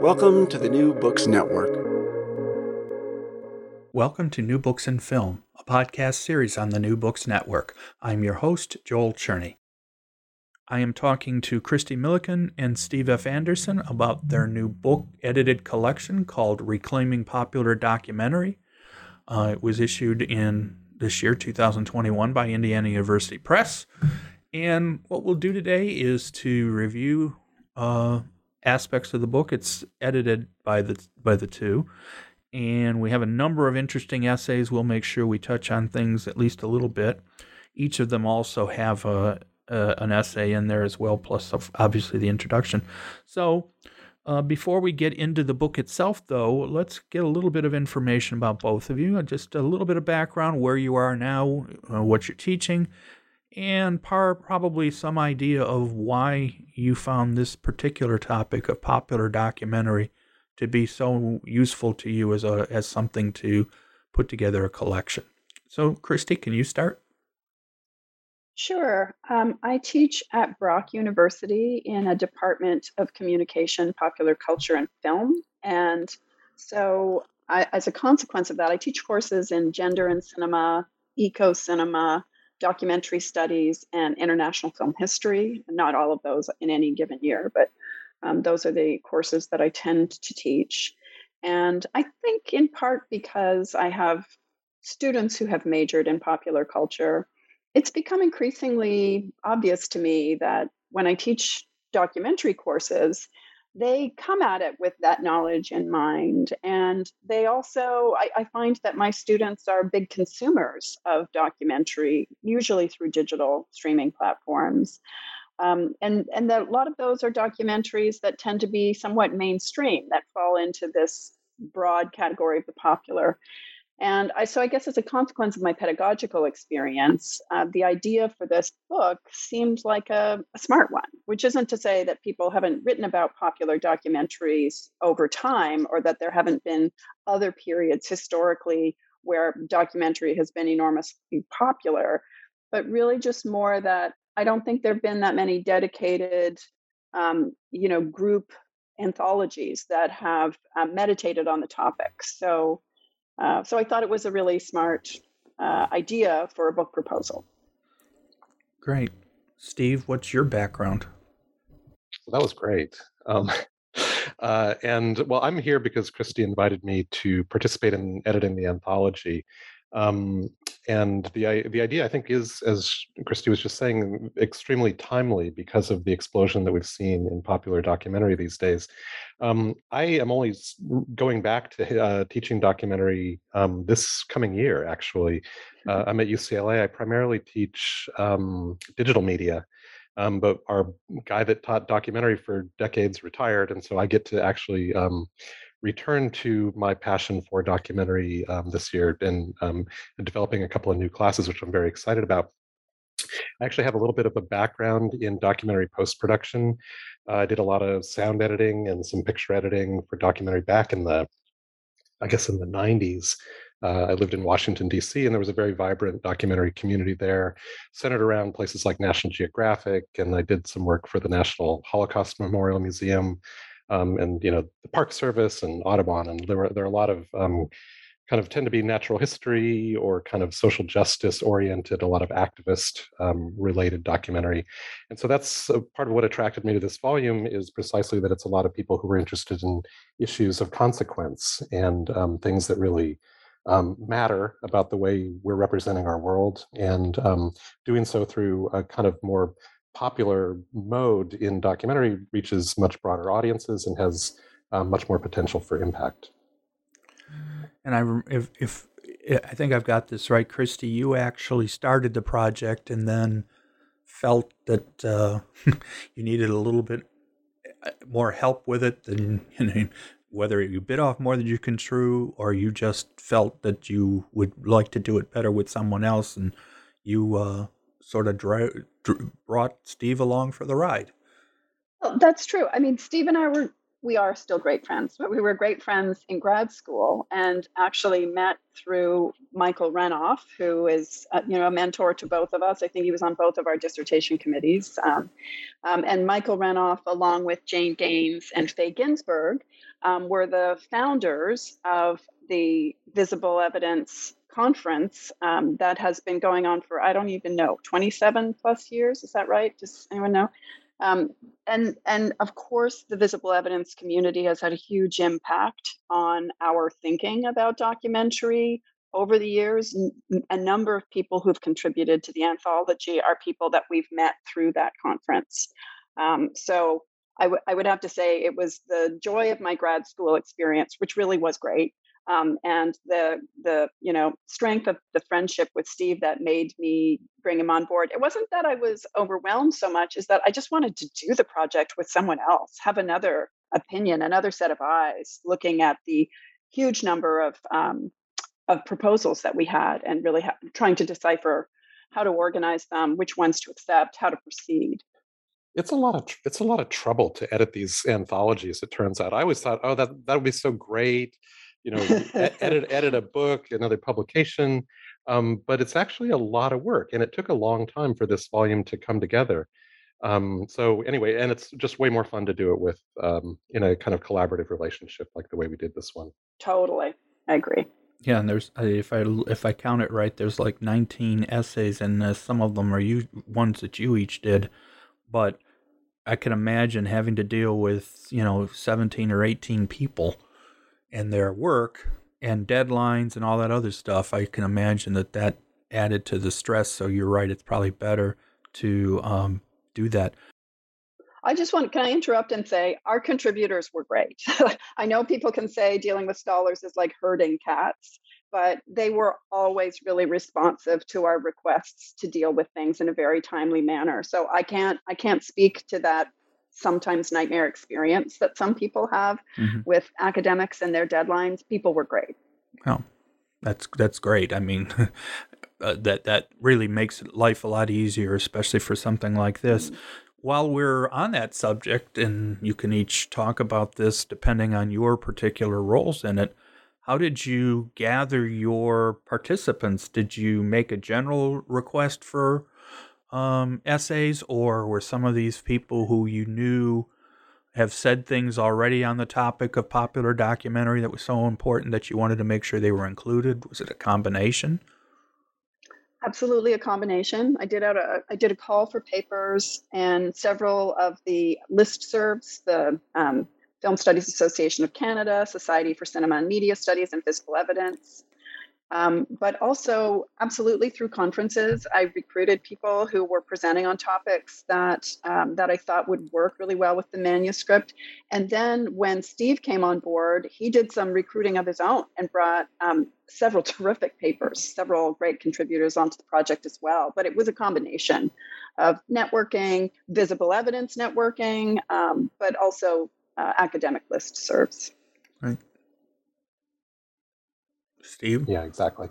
Welcome to the New Books Network. Welcome to New Books and Film, a podcast series on the New Books Network. I'm your host, Joel Cherney. I am talking to Christie Milliken and Steve F. Anderson about their new book edited collection called Reclaiming Popular Documentary. Uh, it was issued in this year, 2021, by Indiana University Press. And what we'll do today is to review uh, aspects of the book. It's edited by the by the two, and we have a number of interesting essays. We'll make sure we touch on things at least a little bit. Each of them also have a, a an essay in there as well, plus obviously the introduction. So. Uh, before we get into the book itself, though, let's get a little bit of information about both of you. Just a little bit of background, where you are now, uh, what you're teaching, and par- probably some idea of why you found this particular topic of popular documentary to be so useful to you as a as something to put together a collection. So, Christie, can you start? Sure. Um, I teach at Brock University in a department of communication, popular culture, and film. And so, I, as a consequence of that, I teach courses in gender and cinema, eco cinema, documentary studies, and international film history. Not all of those in any given year, but um, those are the courses that I tend to teach. And I think in part because I have students who have majored in popular culture, it's become increasingly obvious to me that when I teach documentary courses, they come at it with that knowledge in mind. And they also, I, I, find that my students are big consumers of documentary, usually through digital streaming platforms. Um, and and the, a lot of those are documentaries that tend to be somewhat mainstream, that fall into this broad category of the popular. And I, so I guess as a consequence of my pedagogical experience, uh, the idea for this book seemed like a, a, smart one, which isn't to say that people haven't written about popular documentaries over time or that there haven't been other periods historically where documentary has been enormously popular, but really just more that I don't think there have been that many dedicated, um, you know, group anthologies that have uh, meditated on the topic. So uh, so I thought it was a really smart uh, idea for a book proposal. Great. Steve, what's your background? Well, that was great. Um, uh, and well, I'm here because Christie invited me to participate in editing the anthology. Um, and the the idea, I think, is as Christie was just saying, extremely timely because of the explosion that we've seen in popular documentary these days. Um, I am only going back to uh, teaching documentary um, this coming year. Actually, uh, I'm at UCLA. I primarily teach um, digital media. Um, but our guy that taught documentary for decades retired, and so I get to actually um, return to my passion for documentary um, this year and, um, and, developing a couple of new classes, which I'm very excited about. I actually have a little bit of a background in documentary post production. Uh, I did a lot of sound editing and some picture editing for documentary back in the, I guess, in the 90s. Uh, I lived in Washington, D.C., and there was a very vibrant documentary community there, centered around places like National Geographic. And I did some work for the National Holocaust Memorial Museum um, and, you know, the Park Service and Audubon. And there, were, there are a lot of um, kind of tend to be natural history or kind of social justice oriented, a lot of activist um, related documentary. And so that's part of what attracted me to this volume is precisely that it's a lot of people who are interested in issues of consequence and um, things that really um, matter about the way we're representing our world and um, doing so through a kind of more popular mode in documentary reaches much broader audiences and has uh, much more potential for impact. And I, if, if I think I've got this right, Christie, you actually started the project and then felt that uh, you needed a little bit uh, more help with it than you know, whether you bit off more than you can chew or you just felt that you would like to do it better with someone else and you uh, sort of dr- brought Steve along for the ride. Well, that's true. I mean, Steve and I were we are still great friends, but we were great friends in grad school and actually met through Michael Renov, who is uh, you know a mentor to both of us. I think he was on both of our dissertation committees. Um, um, and Michael Renov, along with Jane Gaines and Faye Ginsburg, um, were the founders of the Visible Evidence Conference um, that has been going on for I don't even know 27 plus years. Is that right? Does anyone know? Um, and and of course, the visible evidence community has had a huge impact on our thinking about documentary over the years. A number of people who've contributed to the anthology are people that we've met through that conference. Um, so I, w- I would have to say it was the joy of my grad school experience, which really was great um, and the the you know strength of the friendship with Steve that made me bring him on board. It wasn't that I was overwhelmed so much, is that I just wanted to do the project with someone else, have another opinion, another set of eyes, looking at the huge number of um, of proposals that we had, and really ha- trying to decipher how to organize them, which ones to accept, how to proceed. It's a lot of it's a lot of trouble to edit these anthologies it turns out. I always thought oh that that would be so great you know edit edit a book another publication um, but it's actually a lot of work and it took a long time for this volume to come together. Um, so anyway and it's just way more fun to do it with um, in a kind of collaborative relationship like the way we did this one. Totally. I agree. Yeah and there's if i if i count it right there's like 19 essays and uh, some of them are you ones that you each did but i can imagine having to deal with you know 17 or 18 people and their work and deadlines and all that other stuff, I can imagine that that added to the stress. So you're right; it's probably better to um, do that. I just want, can I interrupt and say our contributors were great. I know people can say dealing with scholars is like herding cats, but they were always really responsive to our requests to deal with things in a very timely manner. So I can't, I can't speak to that sometimes nightmare experience that some people have mm-hmm. with academics and their deadlines. People were great. Well, that's that's great. I mean, uh, that that really makes life a lot easier, especially for something like this. Mm-hmm. While we're on that subject, and you can each talk about this depending on your particular roles in it. How did you gather your participants? Did you make a general request for um, essays, or were some of these people who you knew have said things already on the topic of popular documentary that was so important that you wanted to make sure they were included? Was it a combination? Absolutely, a combination. I did out a I did a call for papers, and several of the listservs, the um, Film Studies Association of Canada, Society for Cinema and Media Studies, and Visible Evidence, um, but also, absolutely through conferences, I recruited people who were presenting on topics that um, that I thought would work really well with the manuscript. And then when Steve came on board, he did some recruiting of his own and brought um, several terrific papers, several great contributors onto the project as well. But it was a combination of networking, visible evidence networking, um, but also uh, academic listservs. Right. Steve? Yeah, exactly.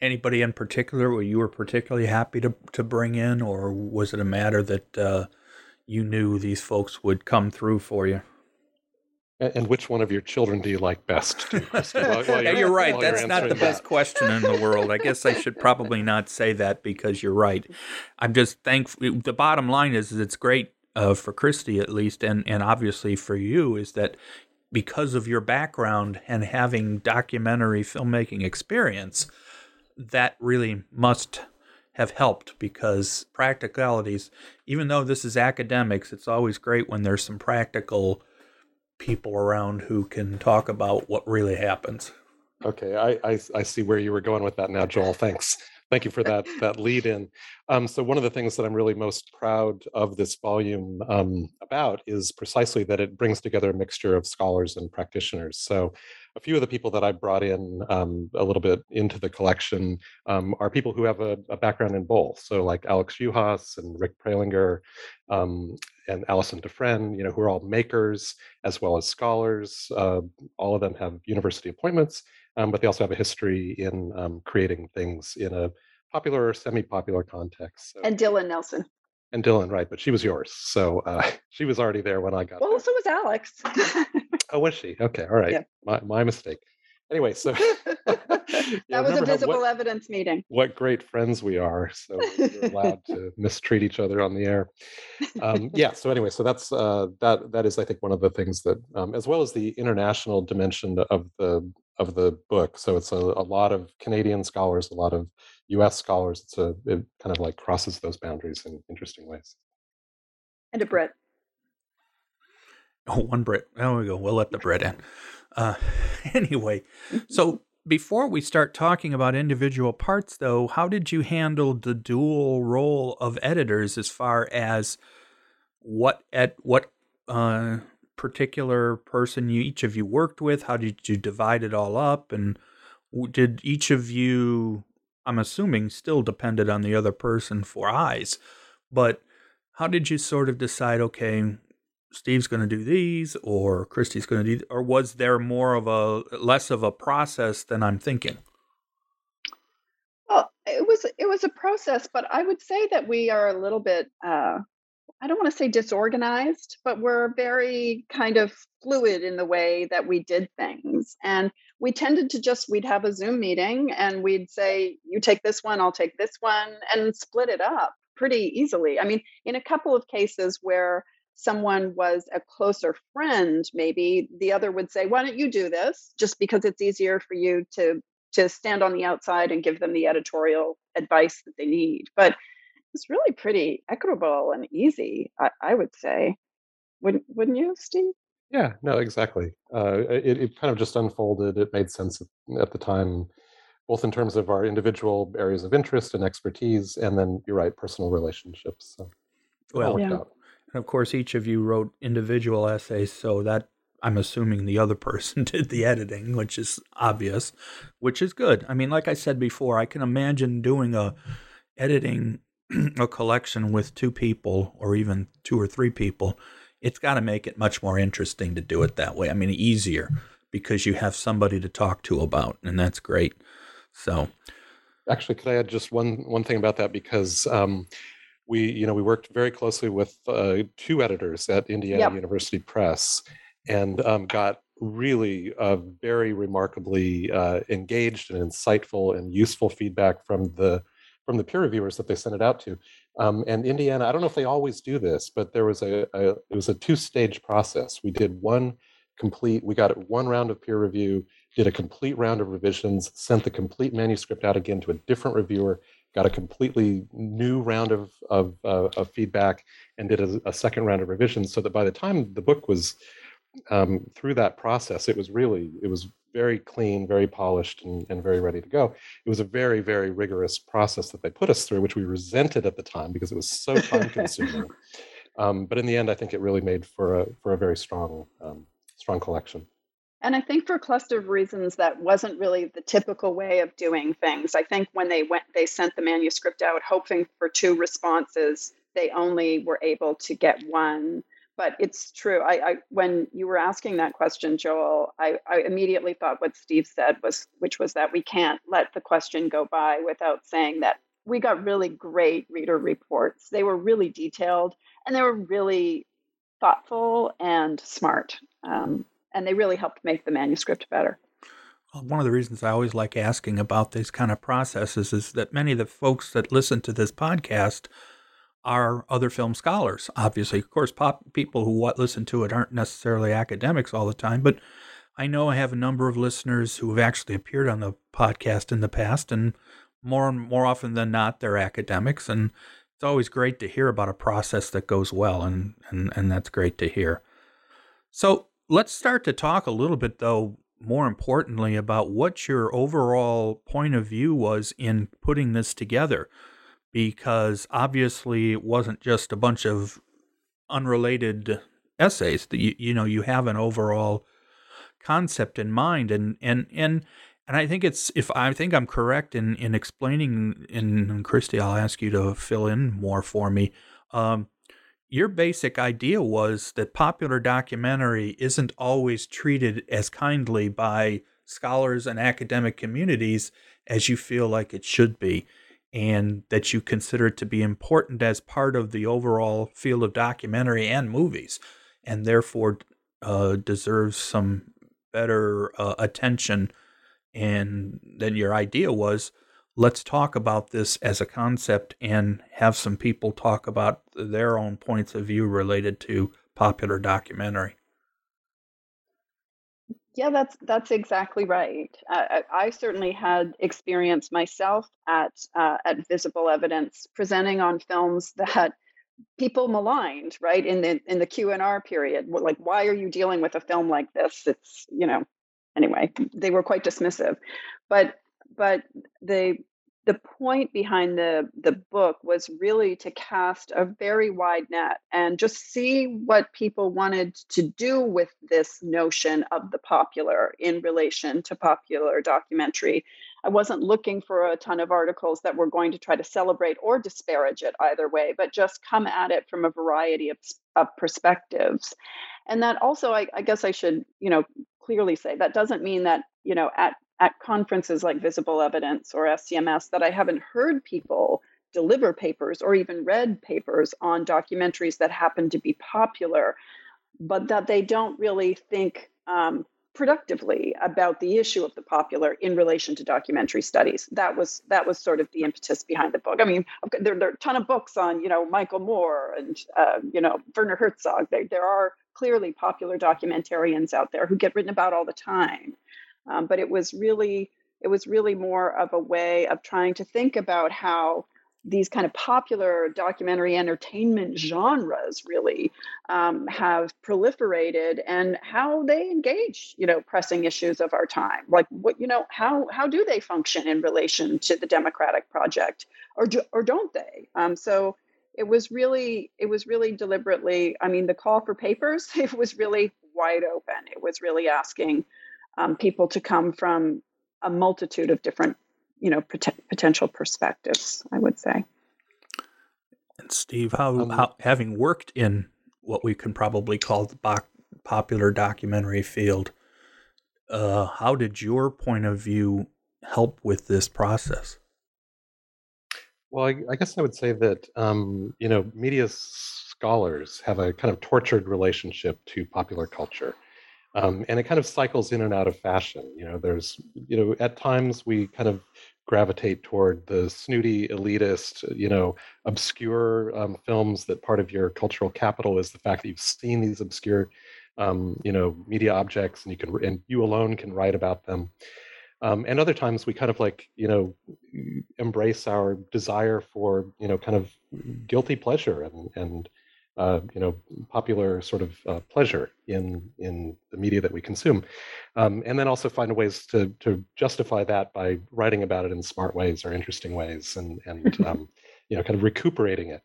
anybody in particular where you were particularly happy to to bring in, or was it a matter that uh, you knew these folks would come through for you? And which one of your children do you like best? While, while yeah, you're right. That's you're not the that. best question in the world. I guess I should probably not say that because you're right. I'm just thankful. The bottom line is, is it's great uh, for Christie at least, and and obviously for you, is that because of your background and having documentary filmmaking experience, that really must have helped because practicalities, even though this is academics, it's always great when there's some practical people around who can talk about what really happens. Okay, I, I, I see where you were going with that now, Joel. Thanks. Thank you for that that lead in. Um, so one of the things that I'm really most proud of this volume um, about is precisely that it brings together a mixture of scholars and practitioners. So a few of the people that I brought in um, a little bit into the collection um, are people who have a, a, background in both. So like Alex Juhasz and Rick Prelinger um, and Alison Dufresne, you know, who are all makers as well as scholars. Uh, all of them have university appointments, um, but they also have a history in um, creating things in a popular or semi-popular context. So. And Dylan Nelson. And Dylan, right? But she was yours, so uh, she was already there when I got. Well, there. so was Alex. oh, was she? Okay, all right. Yeah. My my mistake. Anyway, so that yeah, was a visible what, evidence meeting. What great friends we are! So we're allowed to mistreat each other on the air. Um, yeah. So anyway, so that's uh, that. That is, I think, one of the things that, um, as well as the international dimension of the of the book. So it's a, a lot of Canadian scholars, a lot of U.S. scholars. It's a it kind of like crosses those boundaries in interesting ways. And a Brit. Oh, one Brit. There we go. We'll let the Brit in. Uh, anyway, so before we start talking about individual parts, though, how did you handle the dual role of editors as far as what at what uh, particular person you each of you worked with? How did you divide it all up, and did each of you? I'm assuming still depended on the other person for eyes, but how did you sort of decide? Okay, Steve's going to do these or Christie's going to do or was there more of a less of a process than I'm thinking? Well, it was it was a process, but I would say that we are a little bit uh, I don't want to say disorganized, but we're very kind of fluid in the way that we did things. And we tended to just we'd have a Zoom meeting and we'd say you take this one, I'll take this one and split it up pretty easily. I mean, in a couple of cases where someone was a closer friend maybe the other would say why don't you do this just because it's easier for you to to stand on the outside and give them the editorial advice that they need but it's really pretty equitable and easy i, I would say wouldn't wouldn't you steve yeah no exactly uh, it, it kind of just unfolded it made sense at, at the time both in terms of our individual areas of interest and expertise and then you're right personal relationships so well yeah. Out. And of course, each of you wrote individual essays, so that I'm assuming the other person did the editing, which is obvious, which is good. I mean, like I said before, I can imagine doing a editing a collection with two people or even two or three people. It's got to make it much more interesting to do it that way. I mean, easier because you have somebody to talk to about, and that's great. So, actually, could I add just one one thing about that because um, we you know we worked very closely with uh, two editors at Indiana yep. University Press and um, got really uh, very remarkably uh, engaged and insightful and useful feedback from the from the peer reviewers that they sent it out to. Um, and Indiana, I don't know if they always do this, but there was a, a it was a two stage process. We did one complete. We got one round of peer review, did a complete round of revisions, sent the complete manuscript out again to a different reviewer, got a completely new round of of, uh, of feedback and did a, a, second round of revisions so that by the time the book was um, through that process it was really it was very clean very polished and, and very ready to go it was a very very rigorous process that they put us through which we resented at the time because it was so time consuming um, but in the end i think it really made for a for a very strong um, strong collection and I think for a cluster of reasons that wasn't really the typical way of doing things. I think when they went they sent the manuscript out hoping for two responses, they only were able to get one. But it's true. I, I, when you were asking that question, Joel, I, I immediately thought what Steve said was, which was that we can't let the question go by without saying that we got really great reader reports. They were really detailed and they were really thoughtful and smart, um, and they really helped make the manuscript better. One of the reasons I always like asking about these kind of processes is that many of the folks that listen to this podcast are other film scholars. Obviously, of course, pop people who listen to it aren't necessarily academics all the time, but I know I have a number of listeners who have actually appeared on the podcast in the past, and more and more often than not, they're academics, and it's always great to hear about a process that goes well, and and and that's great to hear. So let's start to talk a little bit, though, more importantly, about what your overall point of view was in putting this together, because obviously it wasn't just a bunch of unrelated essays. That you you know you have an overall concept in mind, and and and and I think it's if I think I'm correct in in explaining. In Christie, I'll ask you to fill in more for me. Um, your basic idea was that popular documentary isn't always treated as kindly by scholars and academic communities as you feel like it should be, and that you consider to be important as part of the overall field of documentary and movies, and therefore uh, deserves some better uh, attention. And then your idea was let's talk about this as a concept and have some people talk about their own points of view related to popular documentary. Yeah, that's that's exactly right. Uh, I, certainly had experience myself at uh, at Visible Evidence presenting on films that people maligned, right in the in the Q and R period. Like, why are you dealing with a film like this? It's you know, anyway, they were quite dismissive. But but the the point behind the the book was really to cast a very wide net and just see what people wanted to do with this notion of the popular in relation to popular documentary. I wasn't looking for a ton of articles that were going to try to celebrate or disparage it either way, but just come at it from a variety of, of perspectives. And that also, I, I guess I should, you know, clearly say that doesn't mean that, you know, at at conferences like Visible Evidence or SCMS that I haven't heard people deliver papers or even read papers on documentaries that happen to be popular, but that they don't really think um, productively about the issue of the popular in relation to documentary studies. That was that was sort of the impetus behind the book. I mean, there, there are a ton of books on you know Michael Moore and uh, you know Werner Herzog. There, there are clearly popular documentarians out there who get written about all the time. Um, but it was really it was really more of a way of trying to think about how these kind of popular documentary entertainment genres really um, have proliferated and how they engage you know pressing issues of our time. Like what you know how how do they function in relation to the democratic project? Or do, or don't they? Um, so it was really it was really deliberately i mean the call for papers it was really wide open. It was really asking um, people to come from a multitude of different, you know, pot- potential perspectives. I would say. And Steve, how, um, how having worked in what we can probably call the bo- popular documentary field, uh, how did your point of view help with this process? Well, I, I guess I would say that um, you know media scholars have a kind of tortured relationship to popular culture. Um, and it kind of cycles in and out of fashion. You know, there's, you know, at times we kind of gravitate toward the snooty, elitist, you know, obscure um, films that part of your cultural capital is the fact that you've seen these obscure, um, you know, media objects and you can, and you alone can write about them. Um, and other times we kind of like, you know, embrace our desire for, you know, kind of guilty pleasure and, and uh, you know, popular sort of uh, pleasure in in the media that we consume, um, and then also find ways to to justify that by writing about it in smart ways or interesting ways, and and um, you know, kind of recuperating it.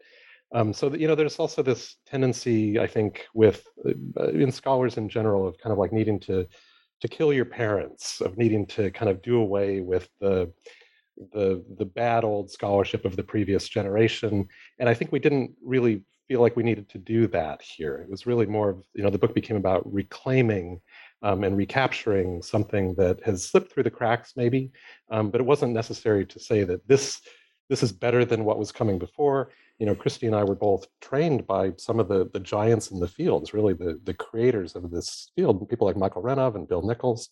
Um, so that, you know, there's also this tendency, I think, with uh, in scholars in general of kind of like needing to to kill your parents, of needing to kind of do away with the the the bad old scholarship of the previous generation and i think we didn't really feel like we needed to do that here. It was really more of, you know, the book became about reclaiming um, and recapturing something that has slipped through the cracks, maybe, um, but it wasn't necessary to say that this this is better than what was coming before. You know, Christie and I were both trained by some of the the giants in the fields, really the the creators of this field, people like Michael Renov and Bill Nichols.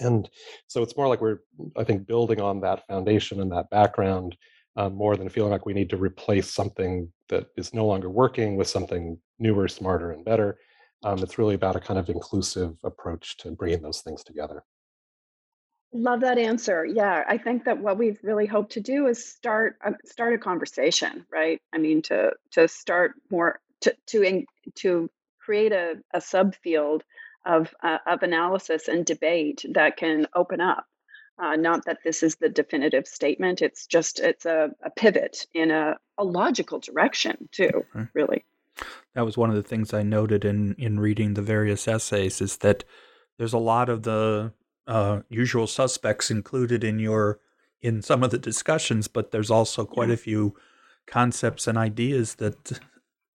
And so it's more like we're, I think, building on that foundation and that background um, more than feeling like we need to replace something that is no longer working with something newer, smarter, and better. Um, it's really about a kind of inclusive approach to bringing those things together. Love that answer. Yeah, I think that what we've really hoped to do is start uh, start a conversation, right? I mean, to to start more to to to create a, a subfield of uh, of analysis and debate that can open up. Uh, not that this is the definitive statement. It's just it's a, a pivot in a, a logical direction too. Right. Really. That was one of the things I noted in in reading the various essays is that there's a lot of the uh, usual suspects included in your in some of the discussions, but there's also quite yeah. a few concepts and ideas that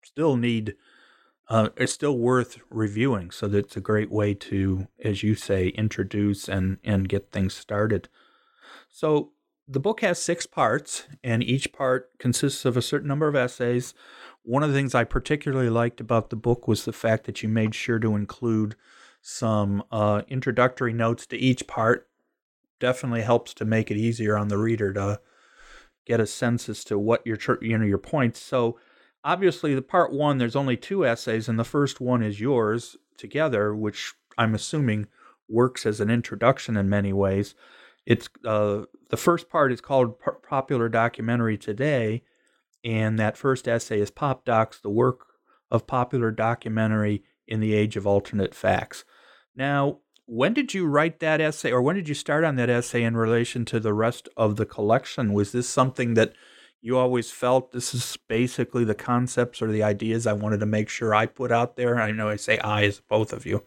still need uh, it's still worth reviewing. So that's a great way to, as you say, introduce and and get things started. So the book has six parts, and each part consists of a certain number of essays. One of the things I particularly liked about the book was the fact that you made sure to include some uh, introductory notes to each part. Definitely helps to make it easier on the reader to get a sense as to what your you know your points. So obviously, the part one there's only two essays, and the first one is yours together, which I'm assuming works as an introduction in many ways. It's uh, the first part is called P- Popular Documentary Today, and that first essay is Pop Docs, the work of popular documentary in the age of alternate facts. Now, when did you write that essay, or when did you start on that essay in relation to the rest of the collection? Was this something that you always felt this is basically the concepts or the ideas I wanted to make sure I put out there? I know I say I as both of you.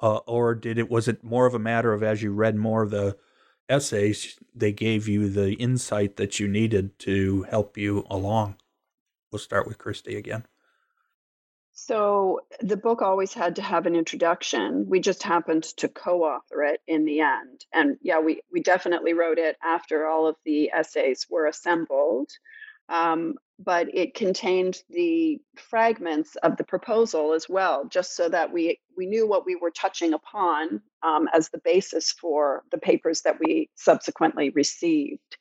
Uh, or did it was it more of a matter of as you read more of the essays, they gave you the insight that you needed to help you along? We'll start with Christie again. So the book always had to have an introduction. We just happened to co-author it in the end. And yeah, we we definitely wrote it after all of the essays were assembled. Um, but it contained the fragments of the proposal as well, just so that we we knew what we were touching upon um, as the basis for the papers that we subsequently received.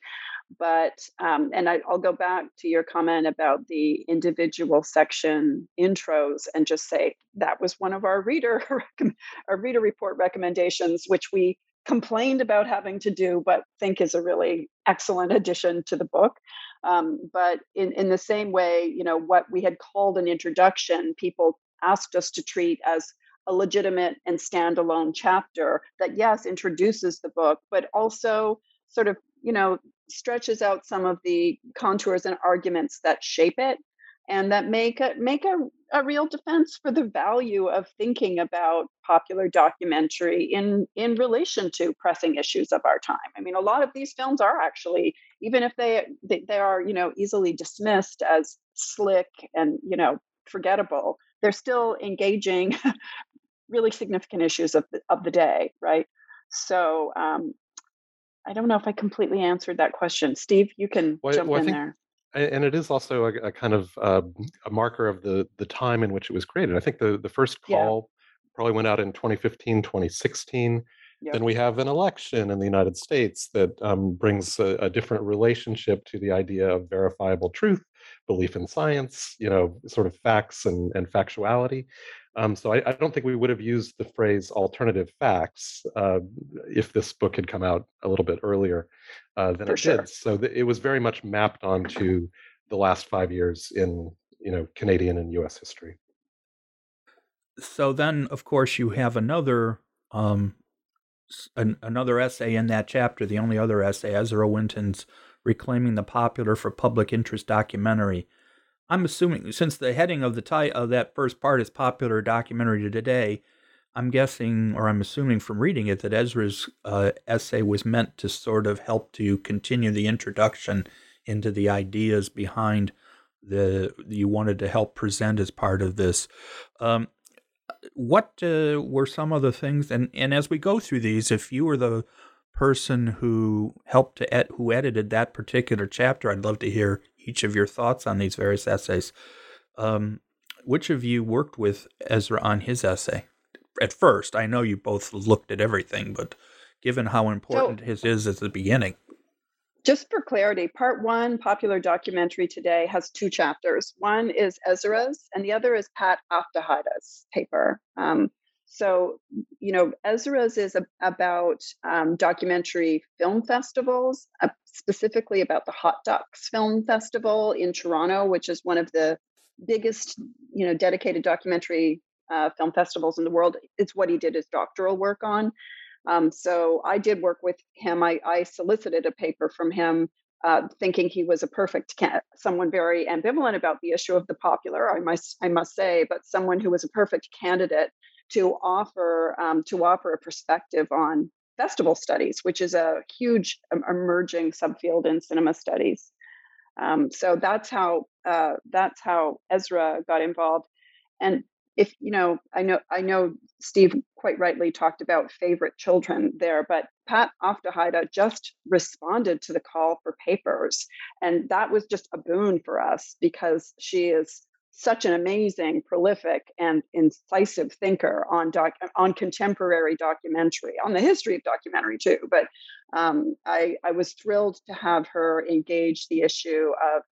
But um, and I, I'll go back to your comment about the individual section intros and just say that was one of our reader our reader report recommendations, which we complained about having to do, but think is a really excellent addition to the book. Um, but in, in the same way, you know, what we had called an introduction, people asked us to treat as a legitimate and standalone chapter that, yes, introduces the book, but also sort of, you know, stretches out some of the contours and arguments that shape it and that make a, make a, a real defense for the value of thinking about popular documentary in in relation to pressing issues of our time. I mean, a lot of these films are actually, even if they they, they are you know easily dismissed as slick and you know forgettable, they're still engaging really significant issues of the, of the day, right? So um, I don't know if I completely answered that question. Steve, you can well, jump well, in think, there and it is also a, a kind of uh, a marker of the the time in which it was created. I think the the first call yeah. probably went out in 2015, 2016. Yep. Then we have an election in the United States that um, brings a, a, different relationship to the idea of verifiable truth, belief in science, you know, sort of facts and, and factuality. Um, so I, I, don't think we would have used the phrase alternative facts uh, if this book had come out a little bit earlier uh, than For it sure. did. So th- it was very much mapped onto the last five years in you know Canadian and U.S. history. So then, of course, you have another um, an, another essay in that chapter. The only other essay, Ezra Winton's "Reclaiming the Popular for Public Interest Documentary." I'm assuming since the heading of the title of that first part is popular documentary to today, I'm guessing or I'm assuming from reading it that Ezra's uh, essay was meant to sort of help to continue the introduction into the ideas behind the you wanted to help present as part of this. Um, what uh, were some of the things? And and as we go through these, if you were the person who helped to ed- who edited that particular chapter, I'd love to hear each of your thoughts on these various essays. Um, which of you worked with Ezra on his essay? At first, I know you both looked at everything, but given how important so, his is at the beginning. Just for clarity, part one, popular documentary today, has two chapters. One is Ezra's, and the other is Pat Aufderheide's paper. Um, so, you know, Ezra's is a, about um, documentary film festivals, uh, specifically about the Hot Docs Film Festival in Toronto, which is one of the biggest, you know, dedicated documentary uh, film festivals in the world. It's what he did his doctoral work on. Um, so I did work with him. I, I solicited a paper from him, uh, thinking he was a perfect can- someone very ambivalent about the issue of the popular. I must I must say, but someone who was a perfect candidate to offer um, to offer a perspective on festival studies, which is a huge emerging subfield in cinema studies. Um, so that's how uh, that's how Ezra got involved. And if you know i know i know steve quite rightly talked about favorite children there but pat Aufderheide just responded to the call for papers and that was just a boon for us because she is such an amazing prolific and incisive thinker on doc on contemporary documentary on the history of documentary too but um, I, I was thrilled to have her engage the issue of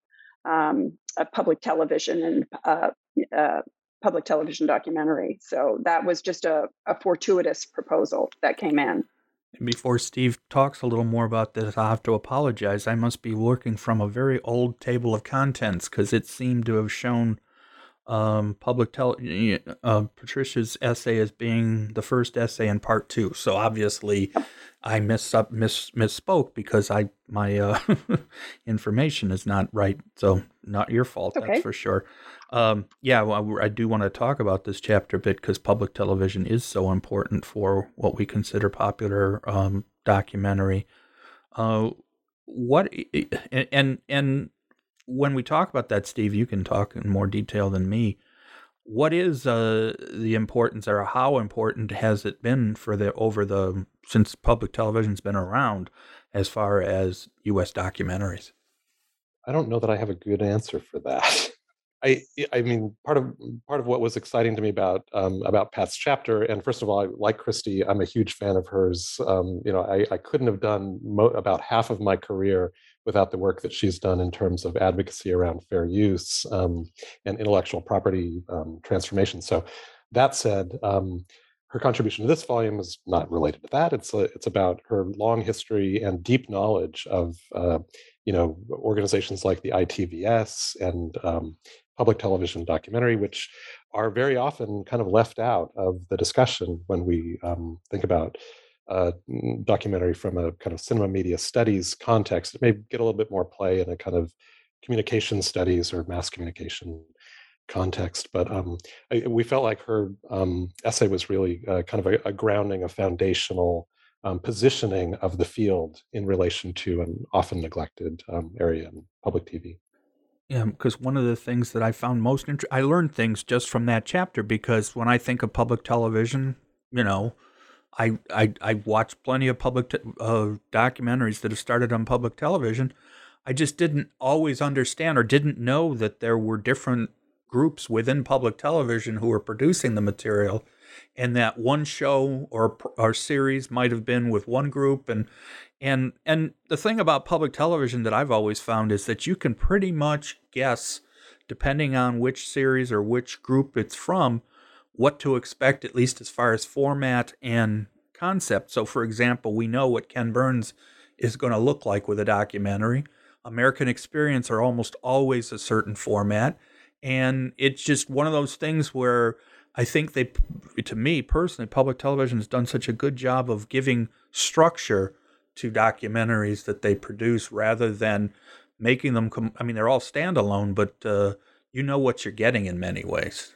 um, of public television and uh, uh, public television documentary. So that was just a, a fortuitous proposal that came in. Before Steve talks a little more about this, I have to apologize. I must be working from a very old table of contents because it seemed to have shown um, public tele uh, Patricia's essay as being the first essay in part two. So obviously, I miss up miss misspoke because I my uh, information is not right. So not your fault, okay. that's for sure. Um, yeah, well, I do want to talk about this chapter a bit because public television is so important for what we consider popular um, documentary. Uh, what and and when we talk about that, Steve, you can talk in more detail than me. What is uh, the importance, or how important has it been for the over the since public television's been around, as far as U.S. documentaries? I don't know that I have a good answer for that. I, I mean, part of part of what was exciting to me about um, about Pat's chapter, and first of all, I, like Christie, I'm a huge fan of hers. Um, you know, I, I couldn't have done mo- about half of my career without the work that she's done in terms of advocacy around fair use um, and intellectual property um, transformation. So, that said, um, her contribution to this volume is not related to that. It's a, it's about her long history and deep knowledge of uh, you know organizations like the ITVS and um, public television documentary, which are very often kind of left out of the discussion when we um, think about uh, documentary from a kind of cinema media studies context. It may get a little bit more play in a kind of communication studies or mass communication context. But um, I, we felt like her um, essay was really uh, kind of a, a, grounding, a foundational um, positioning of the field in relation to an often neglected um, area in public TV. Yeah, because one of the things that I found most interesting, I learned things just from that chapter because when I think of public television, you know, I I I watch plenty of public te- uh, documentaries that have started on public television. I just didn't always understand or didn't know that there were different groups within public television who were producing the material, and that one show or or series might have been with one group, and and and the thing about public television that I've always found is that you can pretty much guess, depending on which series or which group it's from, what to expect, at least as far as format and concept. So, for example, we know what Ken Burns is going to look like with a documentary. American Experience are almost always a certain format. And it's just one of those things where I think they, to me personally, public television has done such a good job of giving structure to documentaries that they produce rather than making them, com- I mean, they're all standalone, but uh, you know what you're getting in many ways.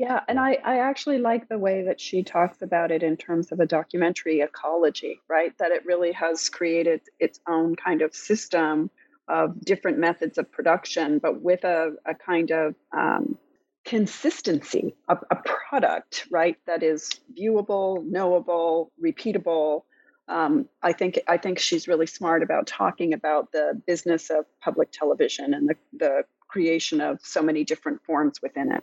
Yeah, and I, I actually like the way that she talks about it in terms of a documentary ecology, right? That it really has created its own kind of system of different methods of production, but with a, a kind of um, consistency, a, a, product, right, that is viewable, knowable, repeatable. Um, I think I think she's really smart about talking about the business of public television and the, the creation of so many different forms within it,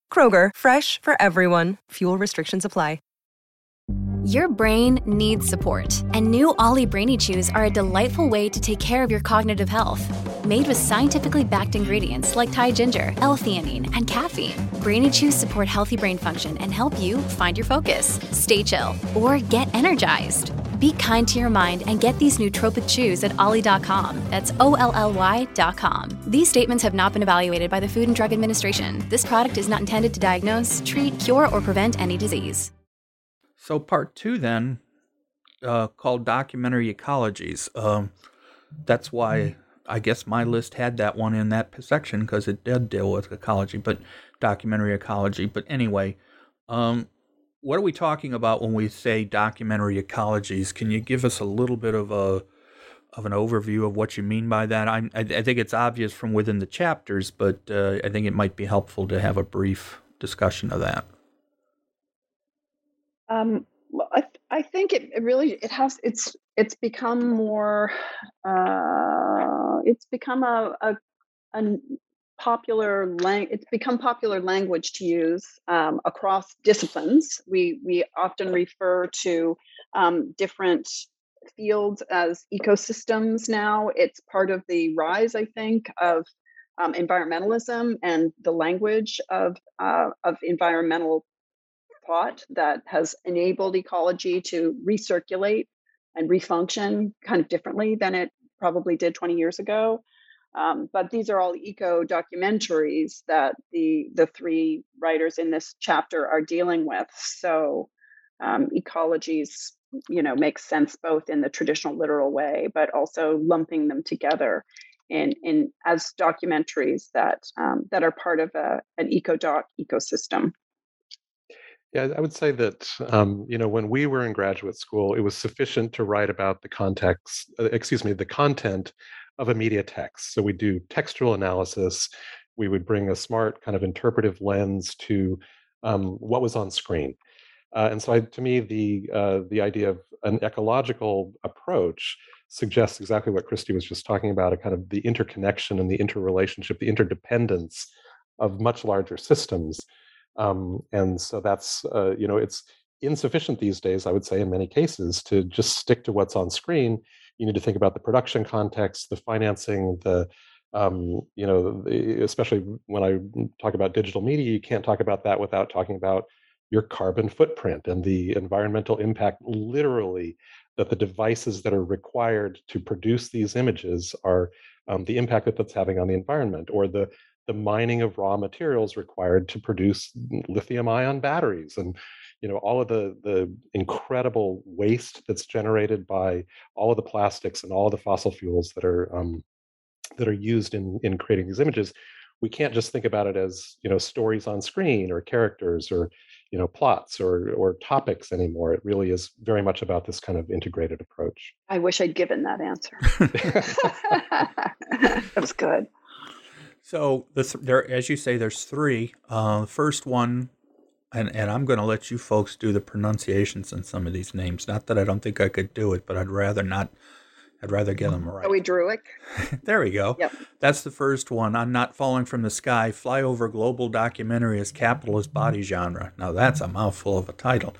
Kroger, fresh for everyone. Fuel restrictions apply. Your brain needs support, and new OLLY Brainy Chews are a delightful way to take care of your cognitive health. Made with scientifically backed ingredients like Thai ginger, L-theanine, and caffeine, Brainy Chews support healthy brain function and help you find your focus, stay chill, or get energized. Be kind to your mind and get these nootropic chews at olly.com. That's O L L Y.com. These statements have not been evaluated by the Food and Drug Administration. This product is not intended to diagnose, treat, cure, or prevent any disease. So part two then, uh, called documentary ecologies. Um, that's why I guess my list had that one in that section because it did deal with ecology, but documentary ecology. But anyway, um, what are we talking about when we say documentary ecologies? Can you give us a little bit of a of an overview of what you mean by that? I, I, think it's obvious from within the chapters, but uh, I think it might be helpful to have a brief discussion of that. Um, I, I think it, it really it has it's it's become more uh, it's become a, a, a popular lang- it's become popular language to use um, across disciplines. We we often refer to um, different fields as ecosystems now. It's part of the rise, I think, of um, environmentalism and the language of uh, of environmental thought that has enabled ecology to recirculate and refunction kind of differently than it probably did 20 years ago. Um, but these are all eco documentaries that the the three writers in this chapter are dealing with. So um, ecologies, you know, makes sense both in the traditional literal way, but also lumping them together in in as documentaries that um, that are part of a, an eco doc ecosystem. Yeah, I would say that um, you know when we were in graduate school, it was sufficient to write about the context, uh, excuse me, the content of a media text. So we do textual analysis. We would bring a smart kind of interpretive lens to um, what was on screen. Uh, and so, I, to me, the uh, the idea of an ecological approach suggests exactly what Christie was just talking about: a kind of the interconnection and the interrelationship, the interdependence of much larger systems um, and so that's, uh, you know, it's insufficient these days, I would say, in many cases, to just stick to what's on screen. You need to think about the production context, the financing, the, um, you know, especially when I talk about digital media, you can't talk about that without talking about your carbon footprint and the environmental impact, literally, that the devices that are required to produce these images are um, the impact that that's having on the environment or the the mining of raw materials required to produce lithium ion batteries and you know all of the the incredible waste that's generated by all of the plastics and all of the fossil fuels that are um, that are used in in creating these images we can't just think about it as you know stories on screen or characters or you know plots or or topics anymore. It really is very much about this kind of integrated approach. I wish i'd given that answer. That was good. So the th- there, as you say, there's three. Uh, the first one, and and I'm going to let you folks do the pronunciations on some of these names. Not that I don't think I could do it, but I'd rather not I'd rather get them right. Zoe Druick. there we go. Yep. That's the first one. I'm Not Falling from the Sky, Flyover Global Documentary as Capitalist Body Genre. Now, that's a mouthful of a title.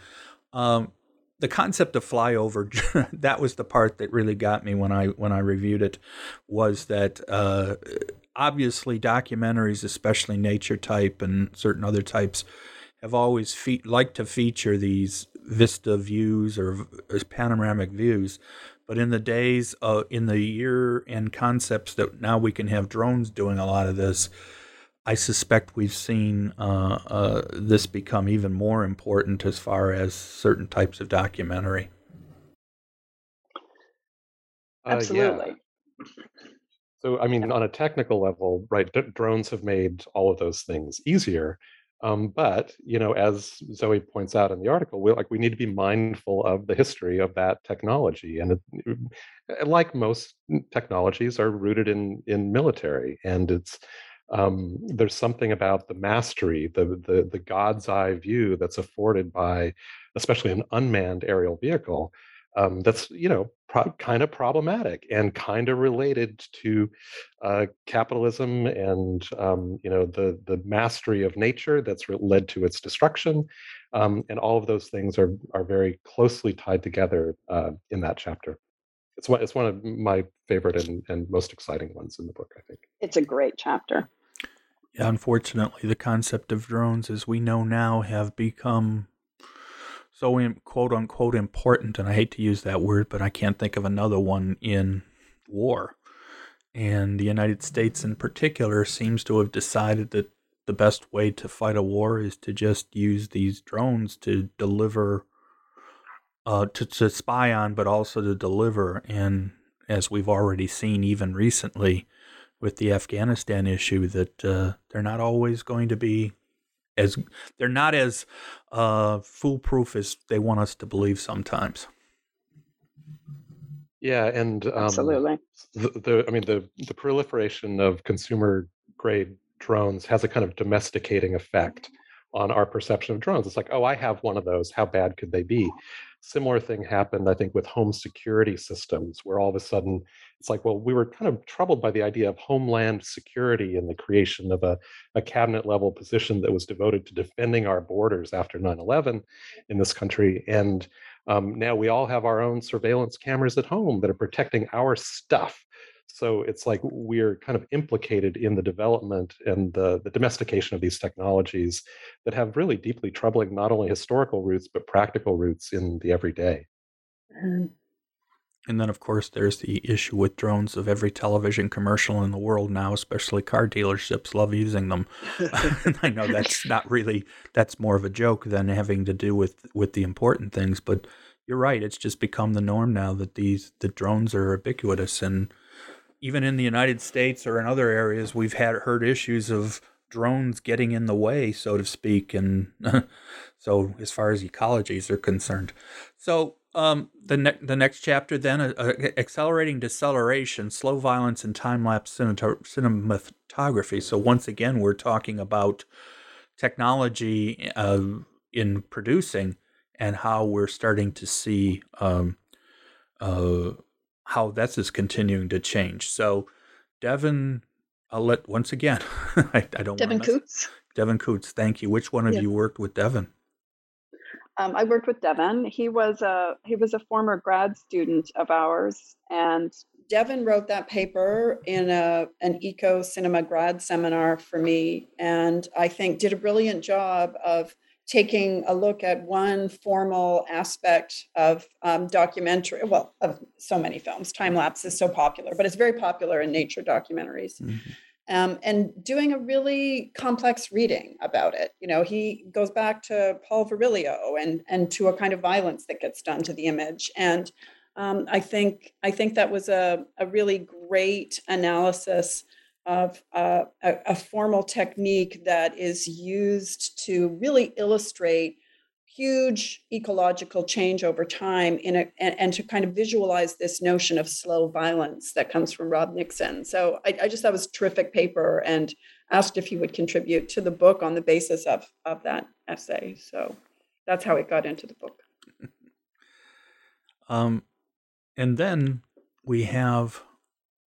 Um, the concept of flyover that was the part that really got me when I when I reviewed it was that uh, obviously documentaries, especially nature type and certain other types, have always fe- liked to feature these vista views or, or panoramic views. But in the days, uh, in the year and concepts that now we can have drones doing a lot of this, I suspect we've seen uh, uh, this become even more important as far as certain types of documentary. Absolutely. Uh, yeah. So, I mean, on a technical level, right, d- drones have made all of those things easier. Um, but you know, as Zoe points out in the article, we like we need to be mindful of the history of that technology, and it, like most technologies, are rooted in in military, and it's um, there's something about the mastery, the, the the God's eye view that's afforded by, especially an unmanned aerial vehicle, um, that's you know pro- kind of problematic and kind of related to uh, capitalism and um, you know the the mastery of nature that's re- led to its destruction, um, and all of those things are are very closely tied together uh, in that chapter. It's one it's one of my favorite and, and most exciting ones in the book. I think it's a great chapter. Yeah, unfortunately, the concept of drones, as we know now, have become so quote unquote important, and I hate to use that word, but I can't think of another one in war. And the United States, in particular, seems to have decided that the best way to fight a war is to just use these drones to deliver, uh, to, to spy on, but also to deliver. And as we've already seen, even recently, with the Afghanistan issue that uh, they're not always going to be as they're not as uh, foolproof as they want us to believe sometimes. Yeah, and um, absolutely. The, the I mean the the proliferation of consumer grade drones has a kind of domesticating effect on our perception of drones. It's like, oh, I have one of those. How bad could they be? Similar thing happened, I think, with home security systems, where all of a sudden it's like, well, we were kind of troubled by the idea of homeland security and the creation of a, a cabinet level position that was devoted to defending our borders after 9 11 in this country. And um, now we all have our own surveillance cameras at home that are protecting our stuff. So it's like we're kind of implicated in the development and the, the domestication of these technologies that have really deeply troubling not only historical roots, but practical roots in the everyday. Mm. And then, of course, there's the issue with drones of every television commercial in the world now, especially car dealerships love using them. I know that's not really, that's more of a joke than having to do with, with the important things. But you're right. It's just become the norm now that these, the drones are ubiquitous. And even in the United States or in other areas, we've had heard issues of drones getting in the way, so to speak. And so, as far as ecologies are concerned. So, um, the ne- the next chapter then uh, uh, accelerating deceleration, slow violence, and time lapse cinematography. So once again, we're talking about technology uh, in producing and how we're starting to see um, uh, how this is continuing to change. So Devin, I'll let once again. I, I, don't. Devin Coots. Devin Coots, thank you. Which one of yeah. you worked with Devin? Um, I worked with Devin. He was a he was a former grad student of ours, and Devin wrote that paper in a an eco cinema grad seminar for me, and I think did a brilliant job of taking a look at one formal aspect of um, documentary, well, of so many films. Time lapse is so popular, but it's very popular in nature documentaries. Mm-hmm um, and doing a really complex reading about it. You know, he goes back to Paul Virilio and and to a kind of violence that gets done to the image. And um, I think I think that was a, a really great analysis of uh, a, a formal technique that is used to really illustrate huge ecological change over time in a, and, and, to kind of visualize this notion of slow violence that comes from Rob Nixon. So I, I, just thought it was terrific paper and asked if he would contribute to the book on the basis of, of that essay. So that's how it got into the book. um, and then we have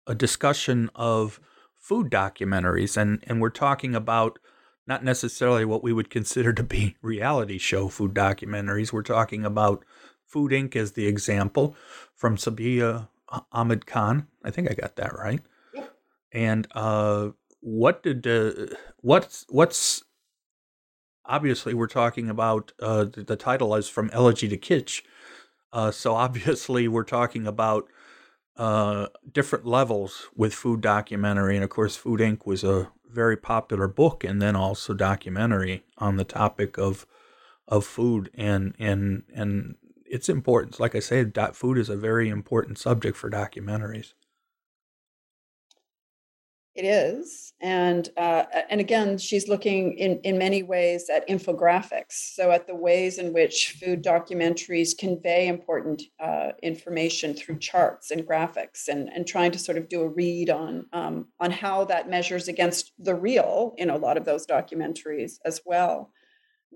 a discussion of food documentaries, and, and we're talking about not necessarily what we would consider to be reality show food documentaries. We're talking about Food Inc. as the example from Sabia Ahmed Khan. I think I got that right. And uh, what did uh, what's what's obviously we're talking about uh, the, the, title is from elegy to kitsch. Uh, so obviously we're talking about uh, different levels with food documentary, and of course, Food Inc. was a very popular book, and then also documentary on the topic of of food and and and its importance. Like I say, food is a very important subject for documentaries. It is, and uh, and again, she's looking in in many ways at infographics. So at the ways in which food documentaries convey important uh, information through charts and graphics, and and trying to sort of do a read on um, on how that measures against the real in a lot of those documentaries as well.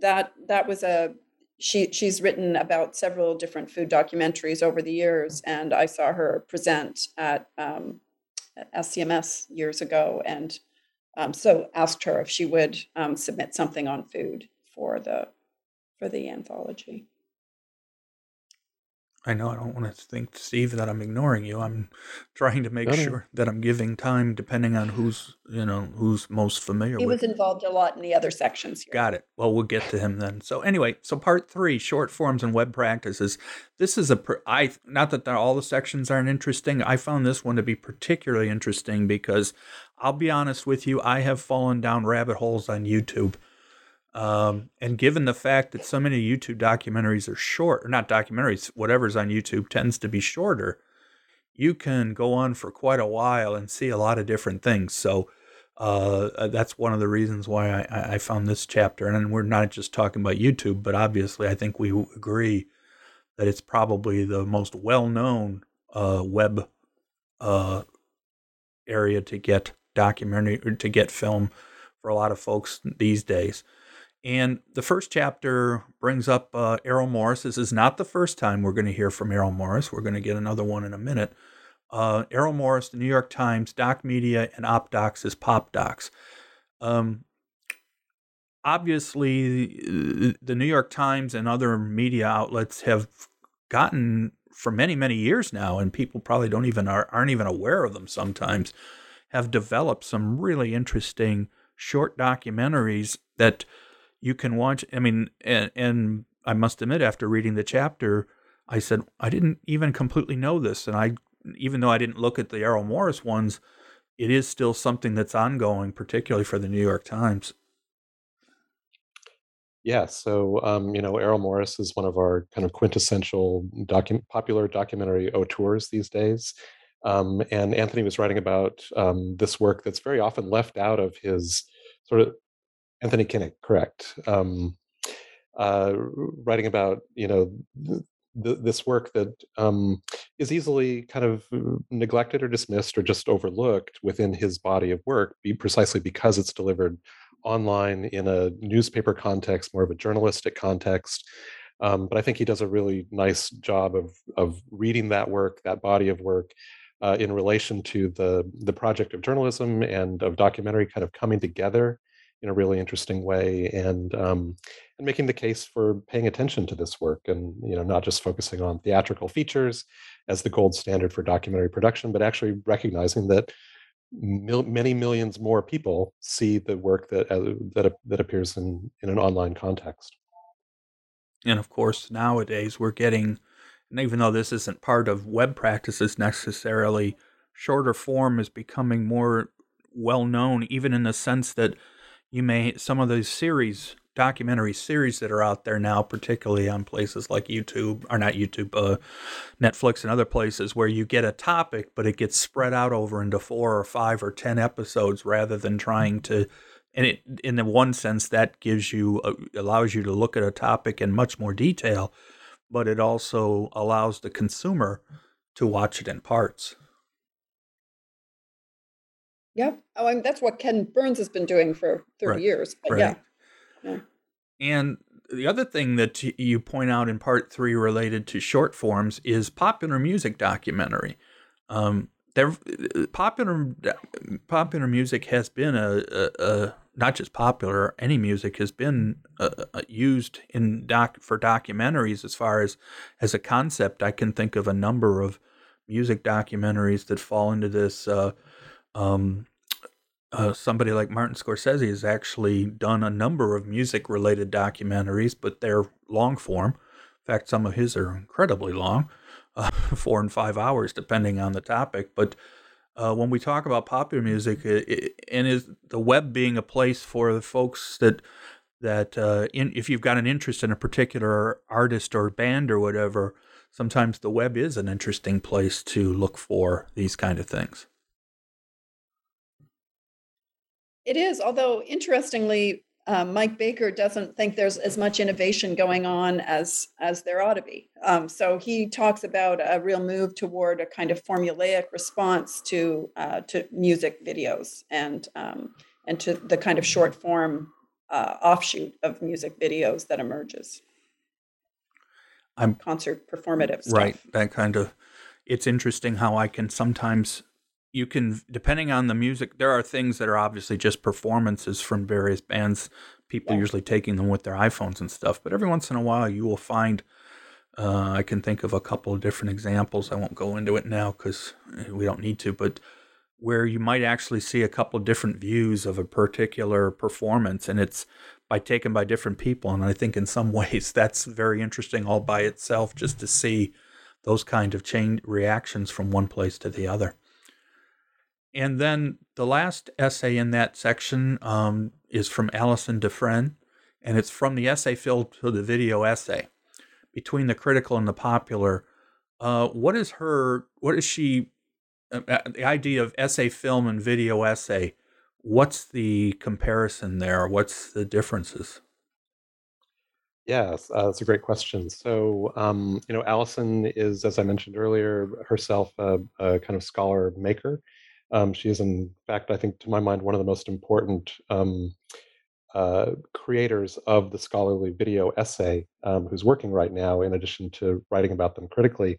That that was a she she's written about several different food documentaries over the years, and I saw her present at um, SCMS years ago, and um, so asked her if she would um, submit something on food for the for the anthology. I know I don't want to think, Steve, that I'm ignoring you. I'm trying to make sure that I'm giving time depending on who's, you know, who's most familiar He with. was involved a lot in the other sections here. Got it. Well, we'll get to him then. So anyway, so part three, short forms and web practices. This is a I not that all the sections aren't interesting. I found this one to be particularly interesting because I'll be honest with you, I have fallen down rabbit holes on YouTube um, and given the fact that so many YouTube documentaries are short, or not documentaries, whatever's on YouTube tends to be shorter, you can go on for quite a while and see a lot of different things. So uh, uh that's one of the reasons why I, I, found this chapter. And we're not just talking about YouTube, but obviously I think we agree that it's probably the most well-known uh, web uh, area to get documentary to get film for a lot of folks these days. And the first chapter brings up uh, Errol Morris. This is not the first time we're going to hear from Errol Morris. We're going to get another one in a minute. Uh, Errol Morris, the New York Times, Doc Media, and OpDocs is Pop Docs. Um, obviously, the New York Times and other media outlets have gotten for many, many years now, and people probably don't even are, aren't even aware of them sometimes, have developed some really interesting short documentaries that – you can watch. I mean, and, and I must admit, after reading the chapter, I said I didn't even completely know this, and I, even though I didn't look at the Errol Morris ones, it is still something that's ongoing, particularly for the New York Times. Yeah, so um, you know, Errol Morris is one of our kind of quintessential docu- popular documentary auteurs these days. Um, and Anthony was writing about um, this work that's very often left out of his sort of Anthony Kinik, correct. Um, uh, writing about you know th- this work that um, is easily kind of neglected or dismissed or just overlooked within his body of work, be precisely because it's delivered online in a newspaper context, more of a journalistic context. Um, but I think he does a really nice job of of reading that work, that body of work, uh, in relation to the the project of journalism and of documentary kind of coming together in a really interesting way and um, and making the case for paying attention to this work and you know not just focusing on theatrical features as the gold standard for documentary production but actually recognizing that mil- many millions more people see the work that uh, that that appears in in an online context. And of course nowadays we're getting and even though this isn't part of web practices necessarily shorter form is becoming more well known even in the sense that you may some of those series documentary series that are out there now particularly on places like youtube or not youtube uh, netflix and other places where you get a topic but it gets spread out over into four or five or ten episodes rather than trying to and it in the one sense that gives you uh, allows you to look at a topic in much more detail but it also allows the consumer to watch it in parts yeah. Oh, I mean, that's what Ken Burns has been doing for 30 right. years. But right. yeah. yeah. And the other thing that you point out in part three related to short forms is popular music documentary. Um, there, popular popular music has been a, a, a, not just popular. Any music has been uh, uh, used in doc for documentaries. As far as as a concept, I can think of a number of music documentaries that fall into this. Uh, um, uh, somebody like Martin Scorsese has actually done a number of music related documentaries, but they're long form. In fact, some of his are incredibly long uh, four and five hours, depending on the topic. But uh, when we talk about popular music, it, it, and is the web being a place for the folks that that uh, in, if you've got an interest in a particular artist or band or whatever, sometimes the web is an interesting place to look for these kind of things. It is, although interestingly, um, Mike Baker doesn't think there's as much innovation going on as as there ought to be. Um, so he talks about a real move toward a kind of formulaic response to uh, to music videos and um, and to the kind of short form uh, offshoot of music videos that emerges. I'm concert performative stuff. Right, that kind of. It's interesting how I can sometimes you can depending on the music there are things that are obviously just performances from various bands. People yeah. usually taking them with their iphones and stuff but every once in a while you will find uh, i can think of a couple of different examples. I won't go into it now because we don't need to but where you might actually see a couple of different views of a particular performance and it's by taken by different people and i think in some ways that's very interesting all by itself just to see those kind of chain reactions from one place to the other and then the last essay in that section um, is from Allison de Fren, and it's from the essay film to the video essay. Between the critical and the popular, uh, what is her, what is she, uh, uh, the idea of essay film and video essay, what's the comparison there? What's the differences? Yes, uh, that's a great question. So, um, you know, Allison is, as I mentioned earlier, herself a, a kind of scholar maker. Um, she is, in fact, I think, to my mind, one of the most important um, uh, creators of the scholarly video essay, um, who's working right now, in addition to writing about them critically.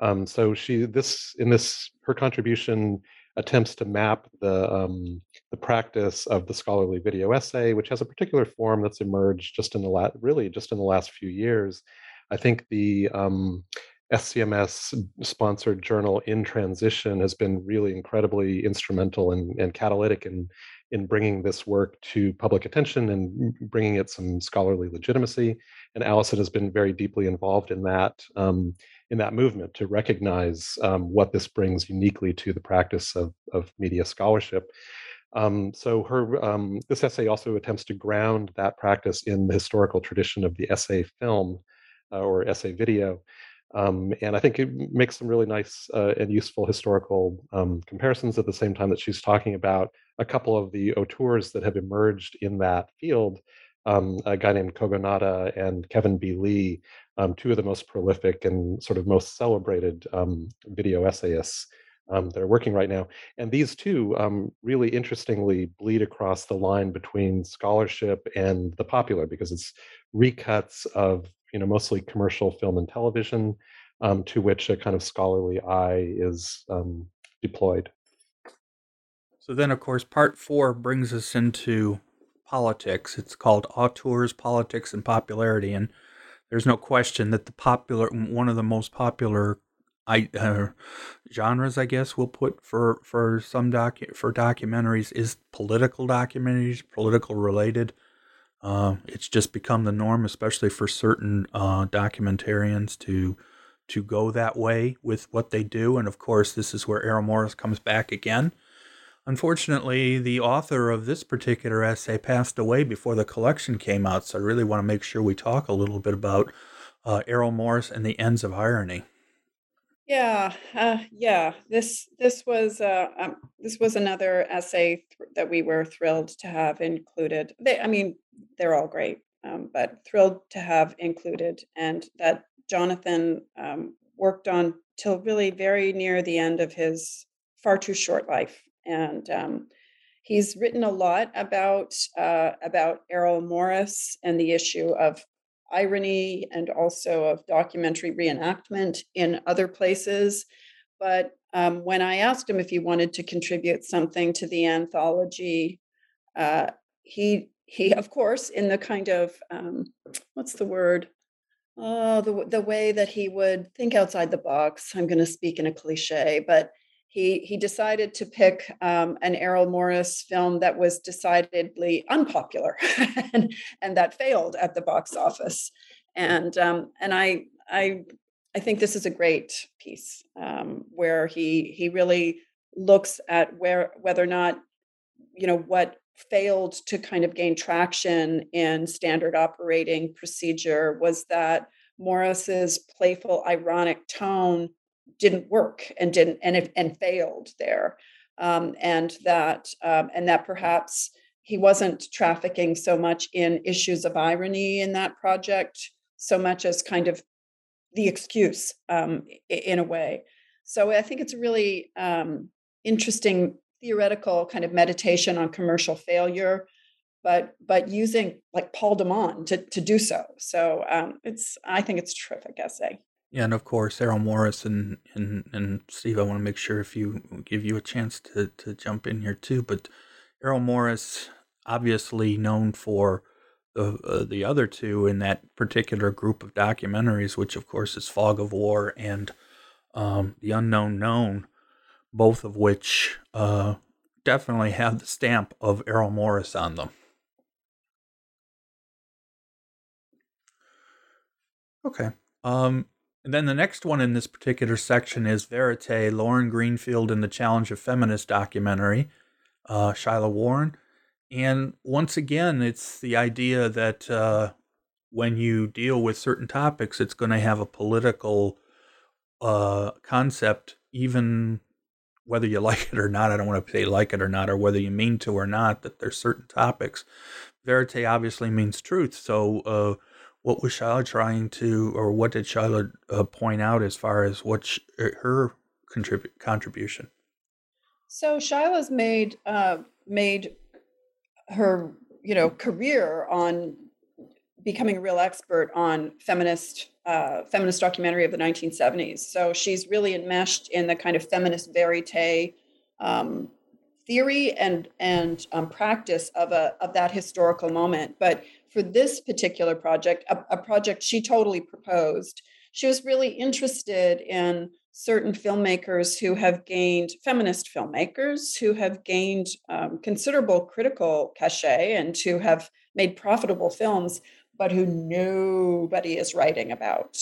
Um, so she, this, in this, her contribution attempts to map the um, the practice of the scholarly video essay, which has a particular form that's emerged just in the last, really just in the last few years. I think the um, SCMS sponsored journal in transition has been really incredibly instrumental and, and catalytic in in bringing this work to public attention and bringing it some scholarly legitimacy. And Allison has been very deeply involved in that um, in that movement to recognize um, what this brings uniquely to the practice of, of media scholarship. Um, so her um, this essay also attempts to ground that practice in the historical tradition of the essay film uh, or essay video. Um, and I think it makes some really nice uh, and useful historical um, comparisons at the same time that she's talking about a couple of the auteurs that have emerged in that field. Um, a guy named Kogonada and Kevin B. Lee, um, two of the most prolific and sort of most celebrated um, video essayists um, that are working right now. And these two really interestingly bleed across the line between scholarship and the popular because it's recuts of you know mostly commercial film and television um, to which a kind of scholarly eye is um, deployed. So then, of course, part four brings us into politics. It's called Auteurs, Politics, and Popularity, and there's no question that the popular one of the most popular I, uh, genres, I guess we'll put for for some docu- for documentaries is political documentaries, political related. Uh, it's just become the norm, especially for certain uh, documentarians to to go that way with what they do. And of course, this is where Errol Morris comes back again. Unfortunately, the author of this particular essay passed away before the collection came out, so I really want to make sure we talk a little bit about uh, Errol Morris and the Ends of Irony. Yeah, uh, yeah. This this was uh, um, this was another essay th- that we were thrilled to have included. They, I mean, they're all great, um, but thrilled to have included, and that Jonathan um, worked on till really very near the end of his far too short life, and um, he's written a lot about uh, about Errol Morris and the issue of irony and also of documentary reenactment in other places. But um, when I asked him if he wanted to contribute something to the anthology, uh, he he of course in the kind of um, what's the word oh the the way that he would think outside the box. I'm going to speak in a cliche, but he he decided to pick um, an Errol Morris film that was decidedly unpopular and, and that failed at the box office. And um, and I I I think this is a great piece um, where he he really looks at where whether or not you know what failed to kind of gain traction in standard operating procedure was that Morris's playful ironic tone didn't work and didn't and and failed there. Um, and that um, and that perhaps he wasn't trafficking so much in issues of irony in that project so much as kind of the excuse um, in a way. So i think it's really um, interesting theoretical kind of meditation on commercial failure but but using like paul de Man to, to do so so um, it's i think it's a terrific essay yeah, and of course, Errol Morris and, and, and Steve, I want to make sure if you give you a chance to, to jump in here too. But Errol Morris, obviously known for the, uh, the other two in that particular group of documentaries, which of course is Fog of War and um, The Unknown Known, both of which uh, definitely have the stamp of Errol Morris on them. Okay. Um, and then the next one in this particular section is Verite, Lauren Greenfield and the Challenge of Feminist documentary, uh, Shilyh Warren. And once again, it's the idea that uh, when you deal with certain topics, it's going to have a political uh, concept, even whether you like it or not. I don't want to say like it or not, or whether you mean to or not, that there's certain topics. Verite obviously means truth. So, uh, what was Shilyh trying to, or what did Shilyh uh, point out as far as what sh- er, her contrib- contribution? So Shilyh's made uh, made her you know career on becoming a real expert on feminist uh, feminist documentary of the 1970s. So she's really enmeshed in the kind of feminist verite um, theory and and um, practice of a of that historical moment. But for this particular project, a, a project she totally proposed, she was really interested in certain filmmakers who have gained feminist filmmakers who have gained um, considerable critical cachet and who have made profitable films but who nobody is writing about.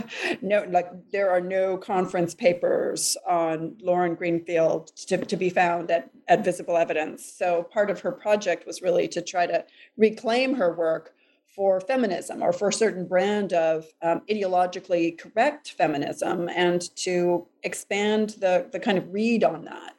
no, like there are no conference papers on Lauren Greenfield to, to be found at, at Visible Evidence. So part of her project was really to try to reclaim her work for feminism or for a certain brand of um, ideologically correct feminism and to expand the, the kind of read on that.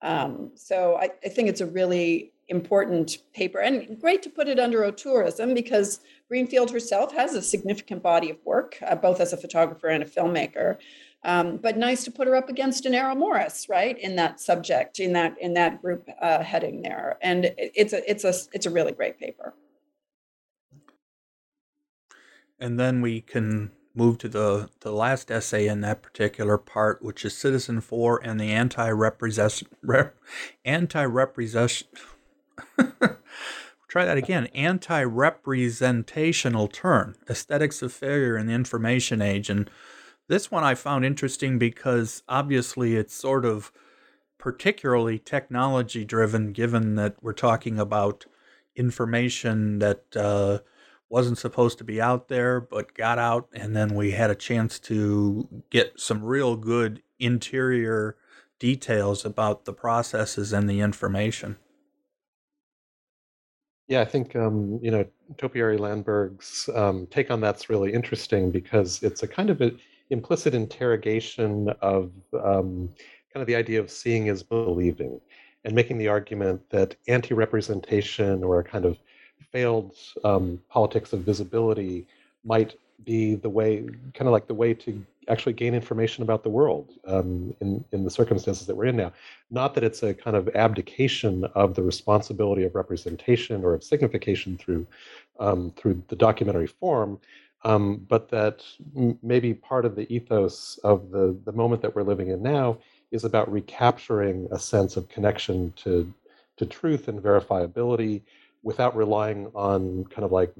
Um, so I, I think it's a really important paper and great to put it under auteurism because Greenfield herself has a significant body of work, uh, both as a photographer and a filmmaker. Um, but nice to put her up against an Errol Morris, right, in that subject, in that in that group uh, heading there, and it's a it's a it's a really great paper. And then we can move to the the last essay in that particular part, which is Citizenfour and the anti-representation rep, anti-representation Try that again. Anti representational turn, aesthetics of failure in the information age. And this one I found interesting because obviously it's sort of particularly technology driven, given that we're talking about information that uh, wasn't supposed to be out there but got out. And then we had a chance to get some real good interior details about the processes and the information. Yeah, I think um, you know Topiary Landberg's um, take on that's really interesting because it's a kind of an implicit interrogation of um, kind of the idea of seeing is believing, and making the argument that anti-representation or a kind of failed um, politics of visibility might be the way, kind of like the way to actually gain information about the world um, in in the circumstances that we're in now. Not that it's a kind of abdication of the responsibility of representation or of signification through um, through the documentary form, um, but that m- maybe part of the ethos of the the moment that we're living in now is about recapturing a sense of connection to to truth and verifiability without relying on kind of like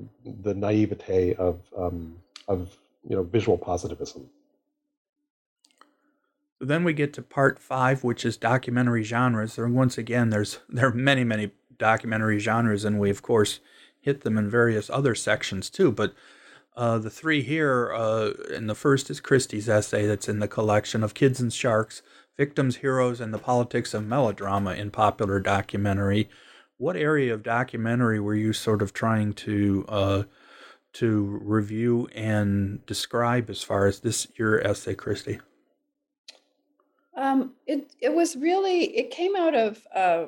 the naivete of um, of you know visual positivism. Then we get to part five, which is documentary genres. And once again, there's there are many many documentary genres, and we of course hit them in various other sections too. But uh, the three here, uh, and the first is Christie's essay that's in the collection of Kids and Sharks, Victims, Heroes, and the Politics of Melodrama in Popular Documentary. What area of documentary were you sort of trying to uh, to review and describe as far as this your essay, Christie? Um, it it was really it came out of uh,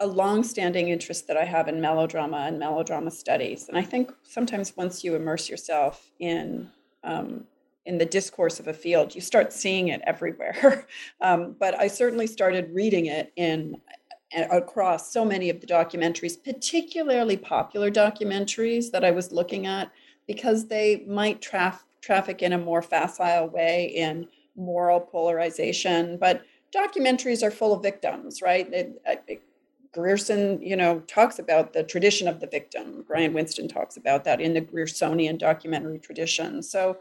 a long-standing interest that I have in melodrama and melodrama studies, and I think sometimes once you immerse yourself in um, in the discourse of a field, you start seeing it everywhere. um, but I certainly started reading it in across so many of the documentaries, particularly popular documentaries that I was looking at, because they might traf- traffic in a more facile way in moral polarization. But documentaries are full of victims, right? It, it, Grierson, you know, talks about the tradition of the victim. Brian Winston talks about that in the Griersonian documentary tradition. So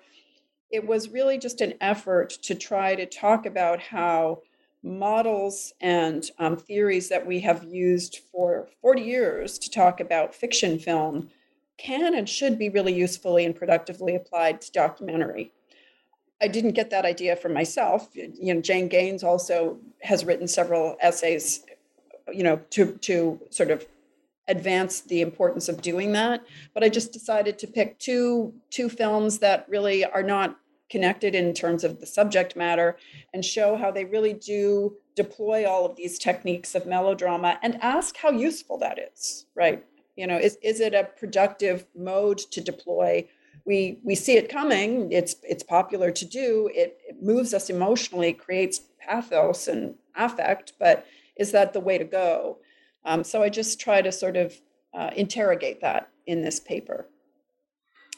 it was really just an effort to try to talk about how models and um, theories that we have used for 40 years to talk about fiction film can and should be really usefully and productively applied to documentary. I didn't get that idea from myself. You know, Jane Gaines also has written several essays you know, to to sort of advance the importance of doing that. But I just decided to pick two two films that really are not connected in terms of the subject matter and show how they really do deploy all of these techniques of melodrama and ask how useful that is right you know is, is it a productive mode to deploy we we see it coming it's it's popular to do it, it moves us emotionally creates pathos and affect but is that the way to go? Um, so I just try to sort of uh, interrogate that in this paper.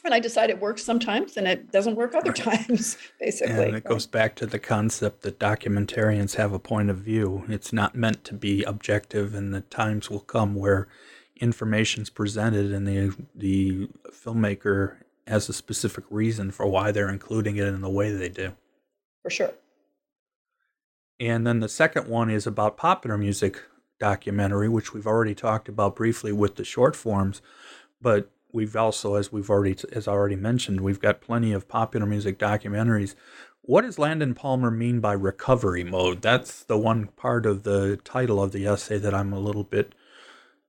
And I decide it works sometimes and it doesn't work other times, basically. And it right? goes back to the concept that documentarians have a point of view. It's not meant to be objective, and the times will come where information's presented and the the filmmaker has a specific reason for why they're including it in the way they do. For sure. And then the second one is about popular music documentary, which we've already talked about briefly with the short forms, but we've also, as we've already as already mentioned, we've got plenty of popular music documentaries. What does Landon Palmer mean by recovery mode? That's the one part of the title of the essay that I'm a little bit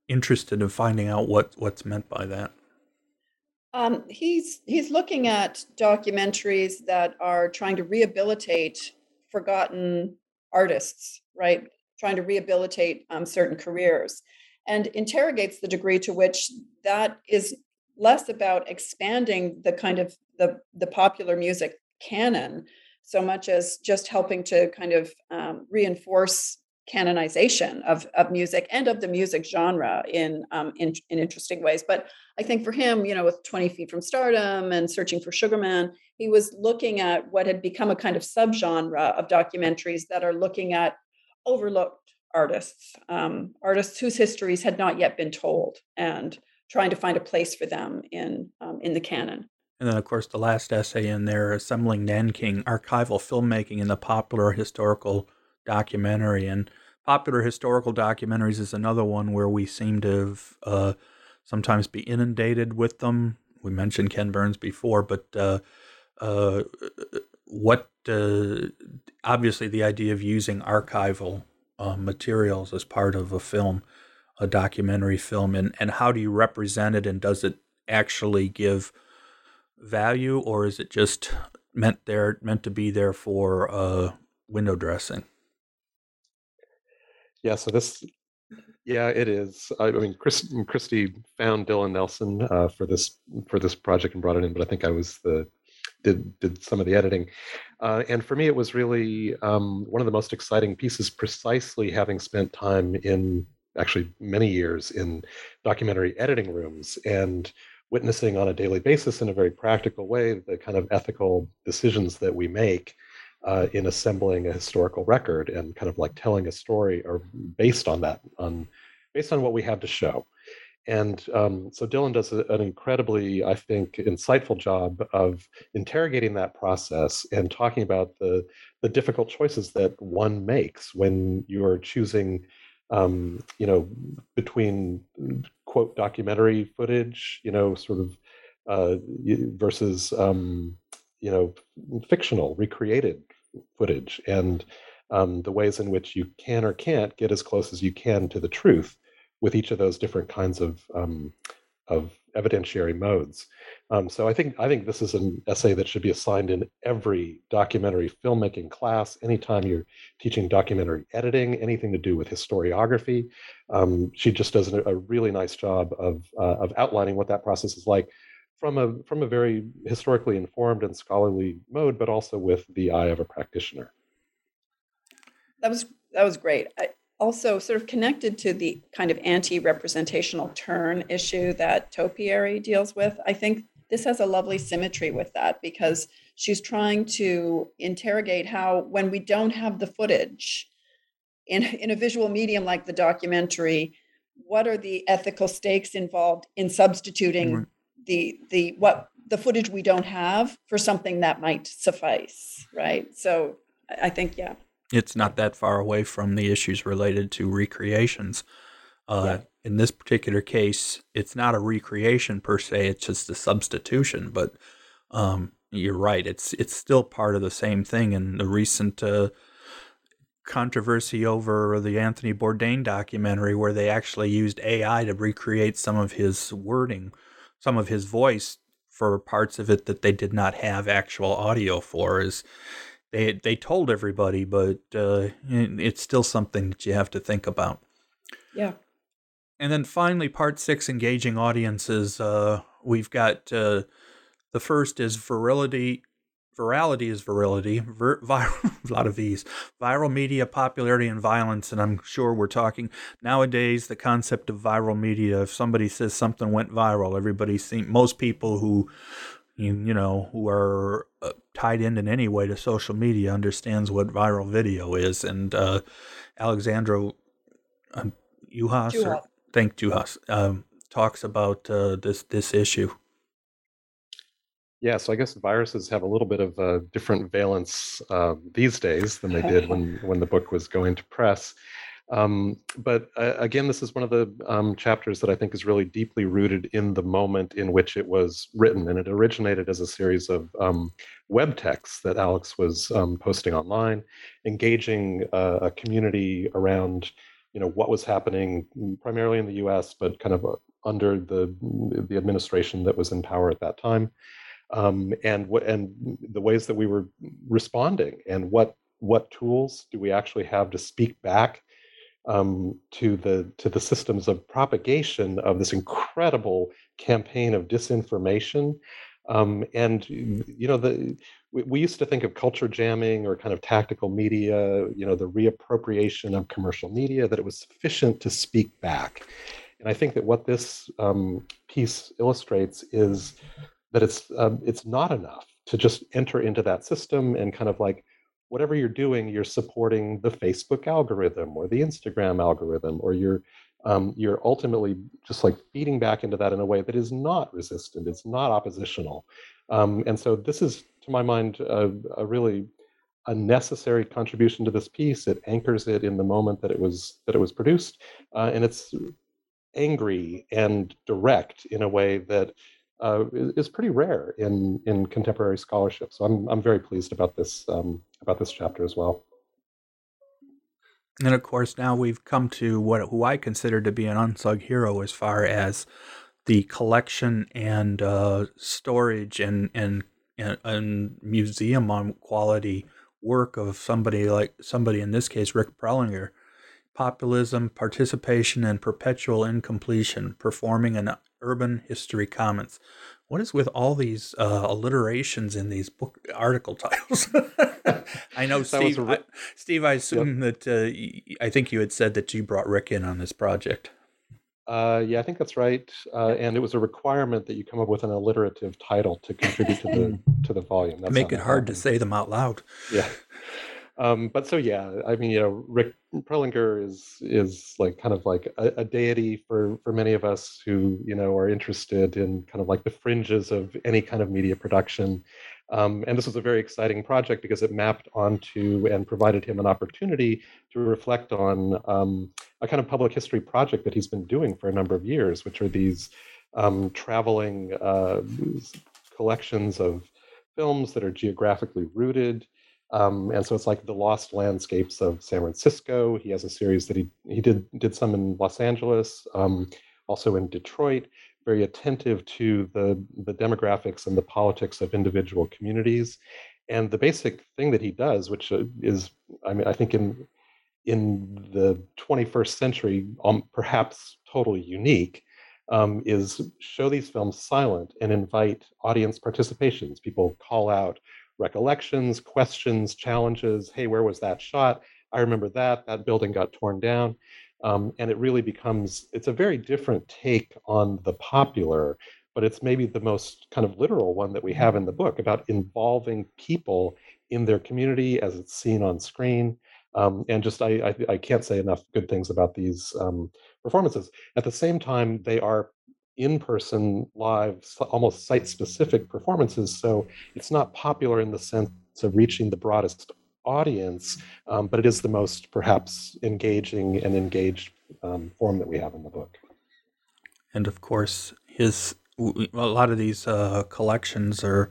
interested in finding out what what's meant by that. Um, he's he's looking at documentaries that are trying to rehabilitate forgotten artists, right? Trying to rehabilitate um, certain careers and interrogates the degree to which that is less about expanding the kind of the, the popular music canon so much as just helping to kind of um, reinforce canonization of, of music and of the music genre in, um, in in interesting ways. But I think for him, you know, with 20 Feet from Stardom and Searching for Sugarman, he was looking at what had become a kind of subgenre of documentaries that are looking at overlooked artists, um, artists whose histories had not yet been told, and trying to find a place for them in um, in the canon. And then, of course, the last essay in there, assembling Nanking archival filmmaking in the popular historical documentary. And popular historical documentaries is another one where we seem to uh, sometimes be inundated with them. We mentioned Ken Burns before, but uh, uh, what uh, obviously the idea of using archival uh, materials as part of a film, a documentary film, and, and how do you represent it, and does it actually give value, or is it just meant there meant to be there for uh, window dressing? Yeah, so this, yeah, it is. I, I mean, Chris, Christie found Dylan Nelson uh, for this for this project and brought it in, but I think I was the did did some of the editing, uh, and for me, it was really um, one of the most exciting pieces. Precisely having spent time in actually many years in documentary editing rooms and witnessing on a daily basis in a very practical way the kind of ethical decisions that we make uh, in assembling a historical record and kind of like telling a story or based on that on based on what we have to show. And um, so Dylan does an incredibly, I think, insightful job of interrogating that process and talking about the the difficult choices that one makes when you're choosing, um, you know, between quote documentary footage, you know, sort of uh, versus um, you know fictional recreated footage and um, the ways in which you can or can't get as close as you can to the truth with each of those different kinds of um, of evidentiary modes. Um, so I think I think this is an essay that should be assigned in every documentary filmmaking class. Anytime you're teaching documentary editing, anything to do with historiography, um, she just does a, really nice job of uh, of outlining what that process is like from a from a very historically informed and scholarly mode, but also with the eye of a practitioner. That was that was great. I, also sort of connected to the kind of anti-representational turn issue that topiary deals with i think this has a lovely symmetry with that because she's trying to interrogate how when we don't have the footage in, in a visual medium like the documentary what are the ethical stakes involved in substituting right. The the what the footage we don't have for something that might suffice right so i think yeah it's not that far away from the issues related to recreations. Uh, yeah. In this particular case, it's not a recreation per se; it's just a substitution. But um, you're right; it's it's still part of the same thing. And the recent uh, controversy over the Anthony Bourdain documentary, where they actually used AI to recreate some of his wording, some of his voice for parts of it that they did not have actual audio for, is they they told everybody, but uh, it's still something that you have to think about. Yeah. And then finally, part six, engaging audiences. Uh, we've got uh, the first is virility. Virality is virility. Vir, viral, a lot of these. Viral media, popularity, and violence. And I'm sure we're talking nowadays the concept of viral media. If somebody says something went viral, everybody seen most people who you, know, who are uh, tied in in any way to social media understands what viral video is. And uh, Alexandra um, Juhasz, or, thank Juhasz, um, talks about uh, this this issue. Yeah, so I guess viruses have a little bit of a different valence uh, these days than they did when when the book was going to press. Um, but uh, again, this is one of the um, chapters that I think is really deeply rooted in the moment in which it was written. And it originated as a series of um, web texts that Alex was um, posting online, engaging uh, a community around you know what was happening primarily in the US, but kind of uh, under the the administration that was in power at that time. Um, and what and the ways that we were responding and what what tools do we actually have to speak back um, to the to the systems of propagation of this incredible campaign of disinformation. Um, and you know the we, used to think of culture jamming or kind of tactical media, you know, the reappropriation of commercial media that it was sufficient to speak back. And I think that what this um, piece illustrates is that it's um, it's not enough to just enter into that system and kind of like whatever you're doing, you're supporting the Facebook algorithm or the Instagram algorithm, or you're um, you're ultimately just like feeding back into that in a way that is not resistant, it's not oppositional. Um, and so this is, to my mind, a, a, really a necessary contribution to this piece. It anchors it in the moment that it was that it was produced, uh, and it's angry and direct in a way that uh, is pretty rare in in contemporary scholarship. So I'm I'm very pleased about this um, about this chapter as well. And of course, now we've come to what who I consider to be an unsung hero as far as the collection and uh, storage and, and and and museum quality work of somebody like somebody in this case Rick Prelinger. Populism, participation, and perpetual incompletion, performing an urban history commons. What is with all these uh, alliterations in these book article titles? I know, Steve. I, Steve, I assume yep. that uh, I think you had said that you brought Rick in on this project. Uh, yeah, I think that's right. Uh, and it was a requirement that you come up with an alliterative title to contribute to the to the volume. That's Make it hard to say them out loud. Yeah. Um, but so yeah, I mean, you know, Rick Prelinger is is like kind of like a, a, deity for for many of us who you know are interested in kind of like the fringes of any kind of media production. Um, and this was a very exciting project because it mapped onto and provided him an opportunity to reflect on um, a kind of public history project that he's been doing for a number of years, which are these um, traveling uh, collections of films that are geographically rooted. Um, and so it's like the lost landscapes of San Francisco. He has a series that he he did did some in Los Angeles, um, also in Detroit. Very attentive to the the demographics and the politics of individual communities. And the basic thing that he does, which uh, is, I mean, I think in in the 21st century, um, perhaps totally unique, um, is show these films silent and invite audience participations. People call out recollections, questions, challenges. Hey, where was that shot? I remember that. That building got torn down. Um, and it really becomes, it's a very different take on the popular, but it's maybe the most kind of literal one that we have in the book about involving people in their community as it's seen on screen. Um, and just, I, I, I, can't say enough good things about these um, performances. At the same time, they are in-person live almost site-specific performances so it's not popular in the sense of reaching the broadest audience um, but it is the most perhaps engaging and engaged um, form that we have in the book. And of course his a lot of these uh, collections are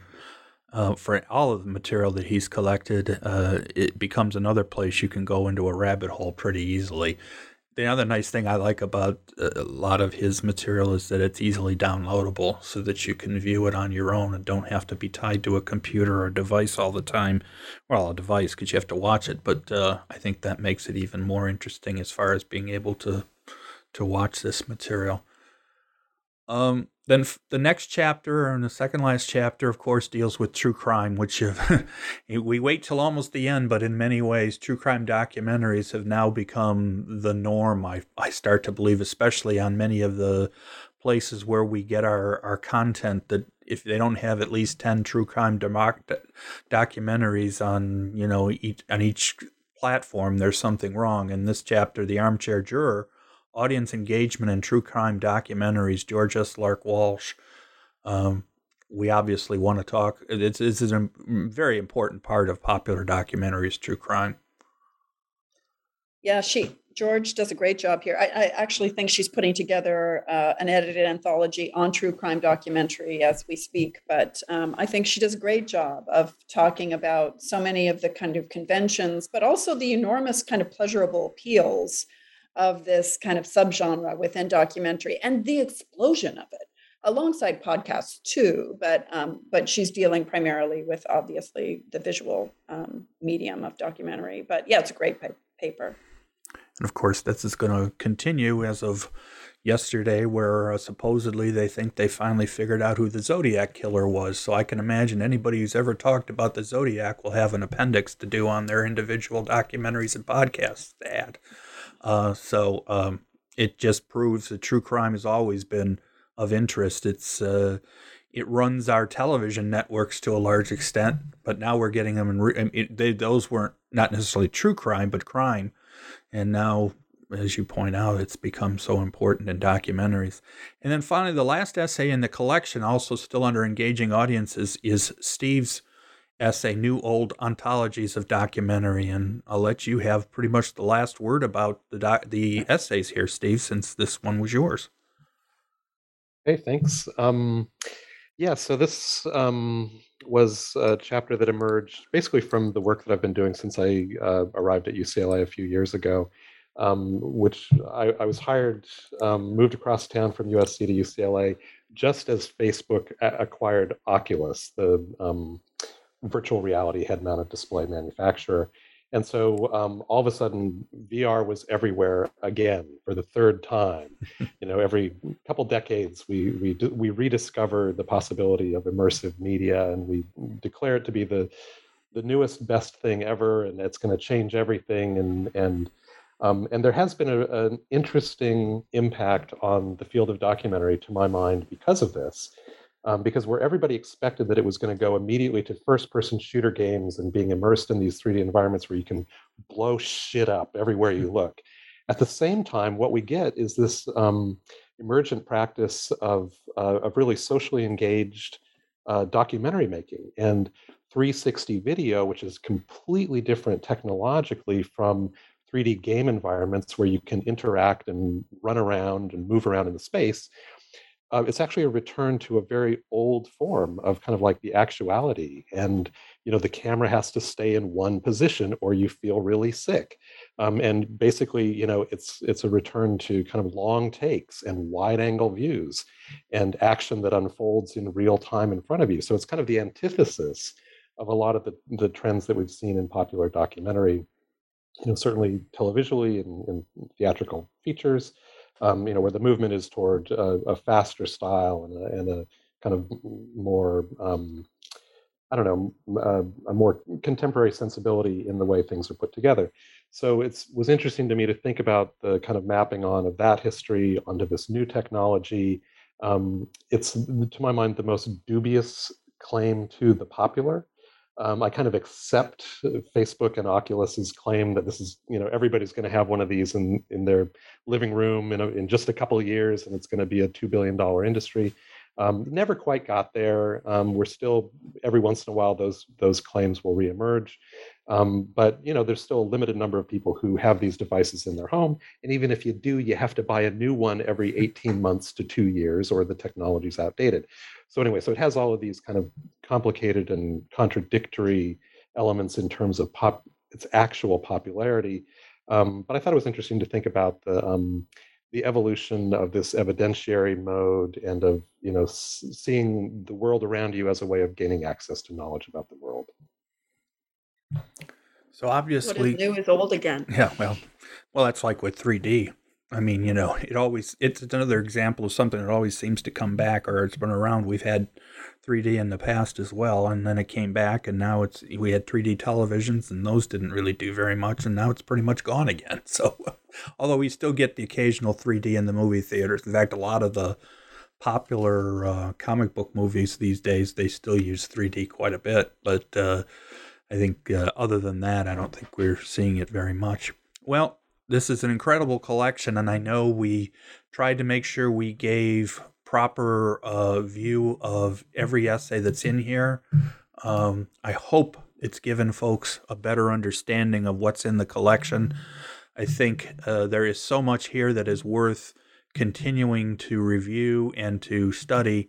uh, for all of the material that he's collected, uh, it becomes another place you can go into a rabbit hole pretty easily the other nice thing I like about a lot of his material is that it's easily downloadable so that you can view it on your own and don't have to be tied to a computer or device all the time. Well, a device because you have to watch it, but uh, I think that makes it even more interesting as far as being able to to watch this material. Um, then the next chapter and the second last chapter, of course, deals with true crime, which we wait till almost the end, but in many ways, true crime documentaries have now become the norm. I, I start to believe, especially on many of the places where we get our, our content, that if they don't have at least 10 true crime doc- documentaries on, you know, each, on each platform, there's something wrong. In this chapter, The Armchair Juror, audience engagement in true crime documentaries, George S. Lark Walsh. Um, we obviously want to talk. It's, it's a very important part of popular documentaries, true crime. Yeah, she George does a great job here. I, I actually think she's putting together uh, an edited anthology on true crime documentary as we speak. But um, I think she does a great job of talking about so many of the kind of conventions, but also the enormous kind of pleasurable appeals of this kind of subgenre within documentary and the explosion of it alongside podcasts too but um, but she's dealing primarily with obviously the visual um, medium of documentary. But yeah it's a great pa- paper. And of course this is going to continue as of yesterday where uh, supposedly they think they finally figured out who the zodiac killer was. So i can imagine anybody who's ever talked about the zodiac will have an appendix to do on their individual documentaries and podcasts add uh, so um, it just proves that true crime has always been of interest. It's uh, it runs our television networks to a large extent, but now we're getting them in. Re- it, they, those weren't not necessarily true crime, but crime, and now, as you point out, it's become so important in documentaries. And then finally, the last essay in the collection, also still under engaging audiences, is Steve's essay, New Old Ontologies of Documentary. And I'll let you have pretty much the last word about the, doc- the essays here, Steve, since this one was yours. Hey, thanks. Um, yeah, so this um, was a chapter that emerged basically from the work that I've been doing since I uh, arrived at UCLA a few years ago. Um, which I, I, was hired, um, moved across town from USC to UCLA just as Facebook a- acquired Oculus, the um, virtual reality head mounted display manufacturer. And so um, all of a sudden, VR was everywhere again for the third time. you know, every couple decades, we we we rediscover the possibility of immersive media, and we declare it to be the the newest best thing ever, and it's going to change everything. And and Um, and there has been a, an interesting impact on the field of documentary, to my mind, because of this. Um, because where everybody expected that it was going to go immediately to first person shooter games and being immersed in these 3D environments where you can blow shit up everywhere you look. At the same time, what we get is this um, emergent practice of, uh, of really socially engaged uh, documentary making. And 360 video, which is completely different technologically from 3D game environments where you can interact and run around and move around in the space, uh, it's actually a return to a very old form of kind of like the actuality. And you know, the camera has to stay in one position, or you feel really sick. Um, and basically, you know, it's it's a return to kind of long takes and wide-angle views, and action that unfolds in real time in front of you. So it's kind of the antithesis of a lot of the, the trends that we've seen in popular documentary you know, certainly televisually and, and theatrical features, um, you know, where the movement is toward a, a faster style and a, and a, kind of more, um, I don't know, a, a, more contemporary sensibility in the way things are put together. So it was interesting to me to think about the kind of mapping on of that history onto this new technology. Um, it's, to my mind, the most dubious claim to the popular um, I kind of accept Facebook and Oculus's claim that this is, you know, everybody's going to have one of these in in their living room in, a, in just a couple of years, and it's going to be a two billion dollar industry. Um, never quite got there. Um, we're still every once in a while those those claims will reemerge, um, but you know there's still a limited number of people who have these devices in their home, and even if you do, you have to buy a new one every 18 months to two years, or the technology's outdated. So anyway, so it has all of these kind of complicated and contradictory elements in terms of pop its actual popularity. Um, but I thought it was interesting to think about the um, the evolution of this evidentiary mode and of you know seeing the world around you as a way of gaining access to knowledge about the world. So obviously, what is new is old again. Yeah, well, well, that's like with 3D. I mean, you know, it always it's another example of something that always seems to come back, or it's been around. We've had 3D in the past as well, and then it came back, and now it's we had 3D televisions, and those didn't really do very much, and now it's pretty much gone again. So, although we still get the occasional 3D in the movie theaters, in fact, a lot of the popular uh, comic book movies these days they still use 3D quite a bit, but uh, I think uh, other than that, I don't think we're seeing it very much. Well, this is an incredible collection, and I know we tried to make sure we gave proper uh, view of every essay that's in here. Um, I hope it's given folks a better understanding of what's in the collection. I think uh, there is so much here that is worth continuing to review and to study.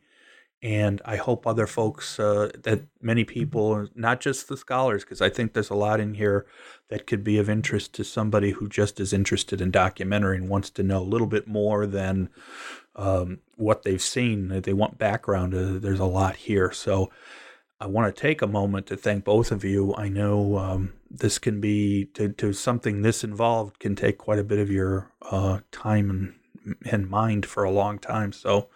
And I hope other folks, uh, that many people, not just the scholars, because I think there's a lot in here that could be of interest to somebody who just is interested in documentary and wants to know a little bit more than um, what they've seen. They want background. Uh, there's a lot here. So I want to take a moment to thank both of you. I know um, this can be, to, to something this involved, can take quite a bit of your uh, time and, and mind for a long time. So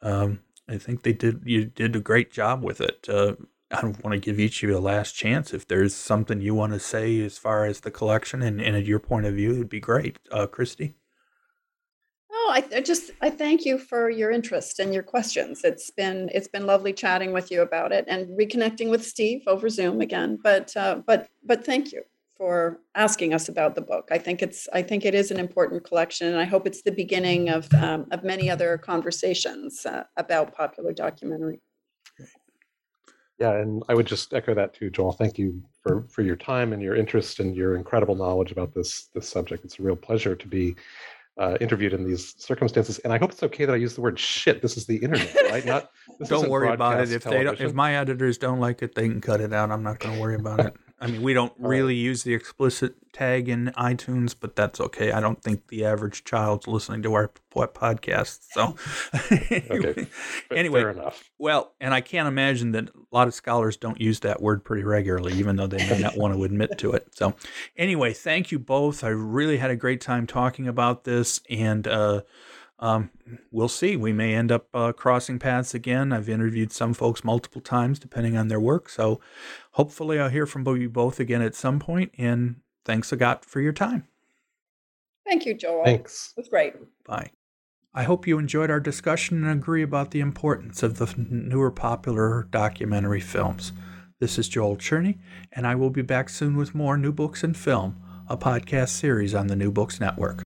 um, I think they did, you did a great job with it. Uh, I want to give each of you a last chance. If there's something you want to say as far as the collection and, and your point of view, it'd be great. Uh, Christie? Oh, I, I, just I thank you for your interest and your questions. It's been it's been lovely chatting with you about it and reconnecting with Steve over Zoom again. But uh, but but thank you for asking us about the book. I think it's I think it is an important collection, and I hope it's the beginning of um, of many other conversations uh, about popular documentary. Yeah, and I would just echo that too, Joel. Thank you for for your time and your interest and your incredible knowledge about this this subject. It's a real pleasure to be uh, interviewed in these circumstances. And I hope it's okay that I use the word shit. This is the internet, right? Not don't worry about it. If television. they don't, if my editors don't like it, they can cut it out. I'm not going to worry about it. I mean, we don't really use the explicit tag in iTunes, but that's okay. I don't think the average child's listening to our podcast. So, okay. anyway, fair enough. Well, and I can't imagine that a lot of scholars don't use that word pretty regularly, even though they may not want to admit to it. So, anyway, thank you both. I really had a great time talking about this, and uh, um, we'll see. We may end up uh, crossing paths again. I've interviewed some folks multiple times, depending on their work. So hopefully, I'll hear from you both again at some point. And thanks a lot for your time. Thank you, Joel. Thanks. It was great. Bye. I hope you enjoyed our discussion and agree about the importance of the newer popular documentary films. This is Joel Cherney, and I will be back soon with more New Books in Film, a podcast series on the New Books Network.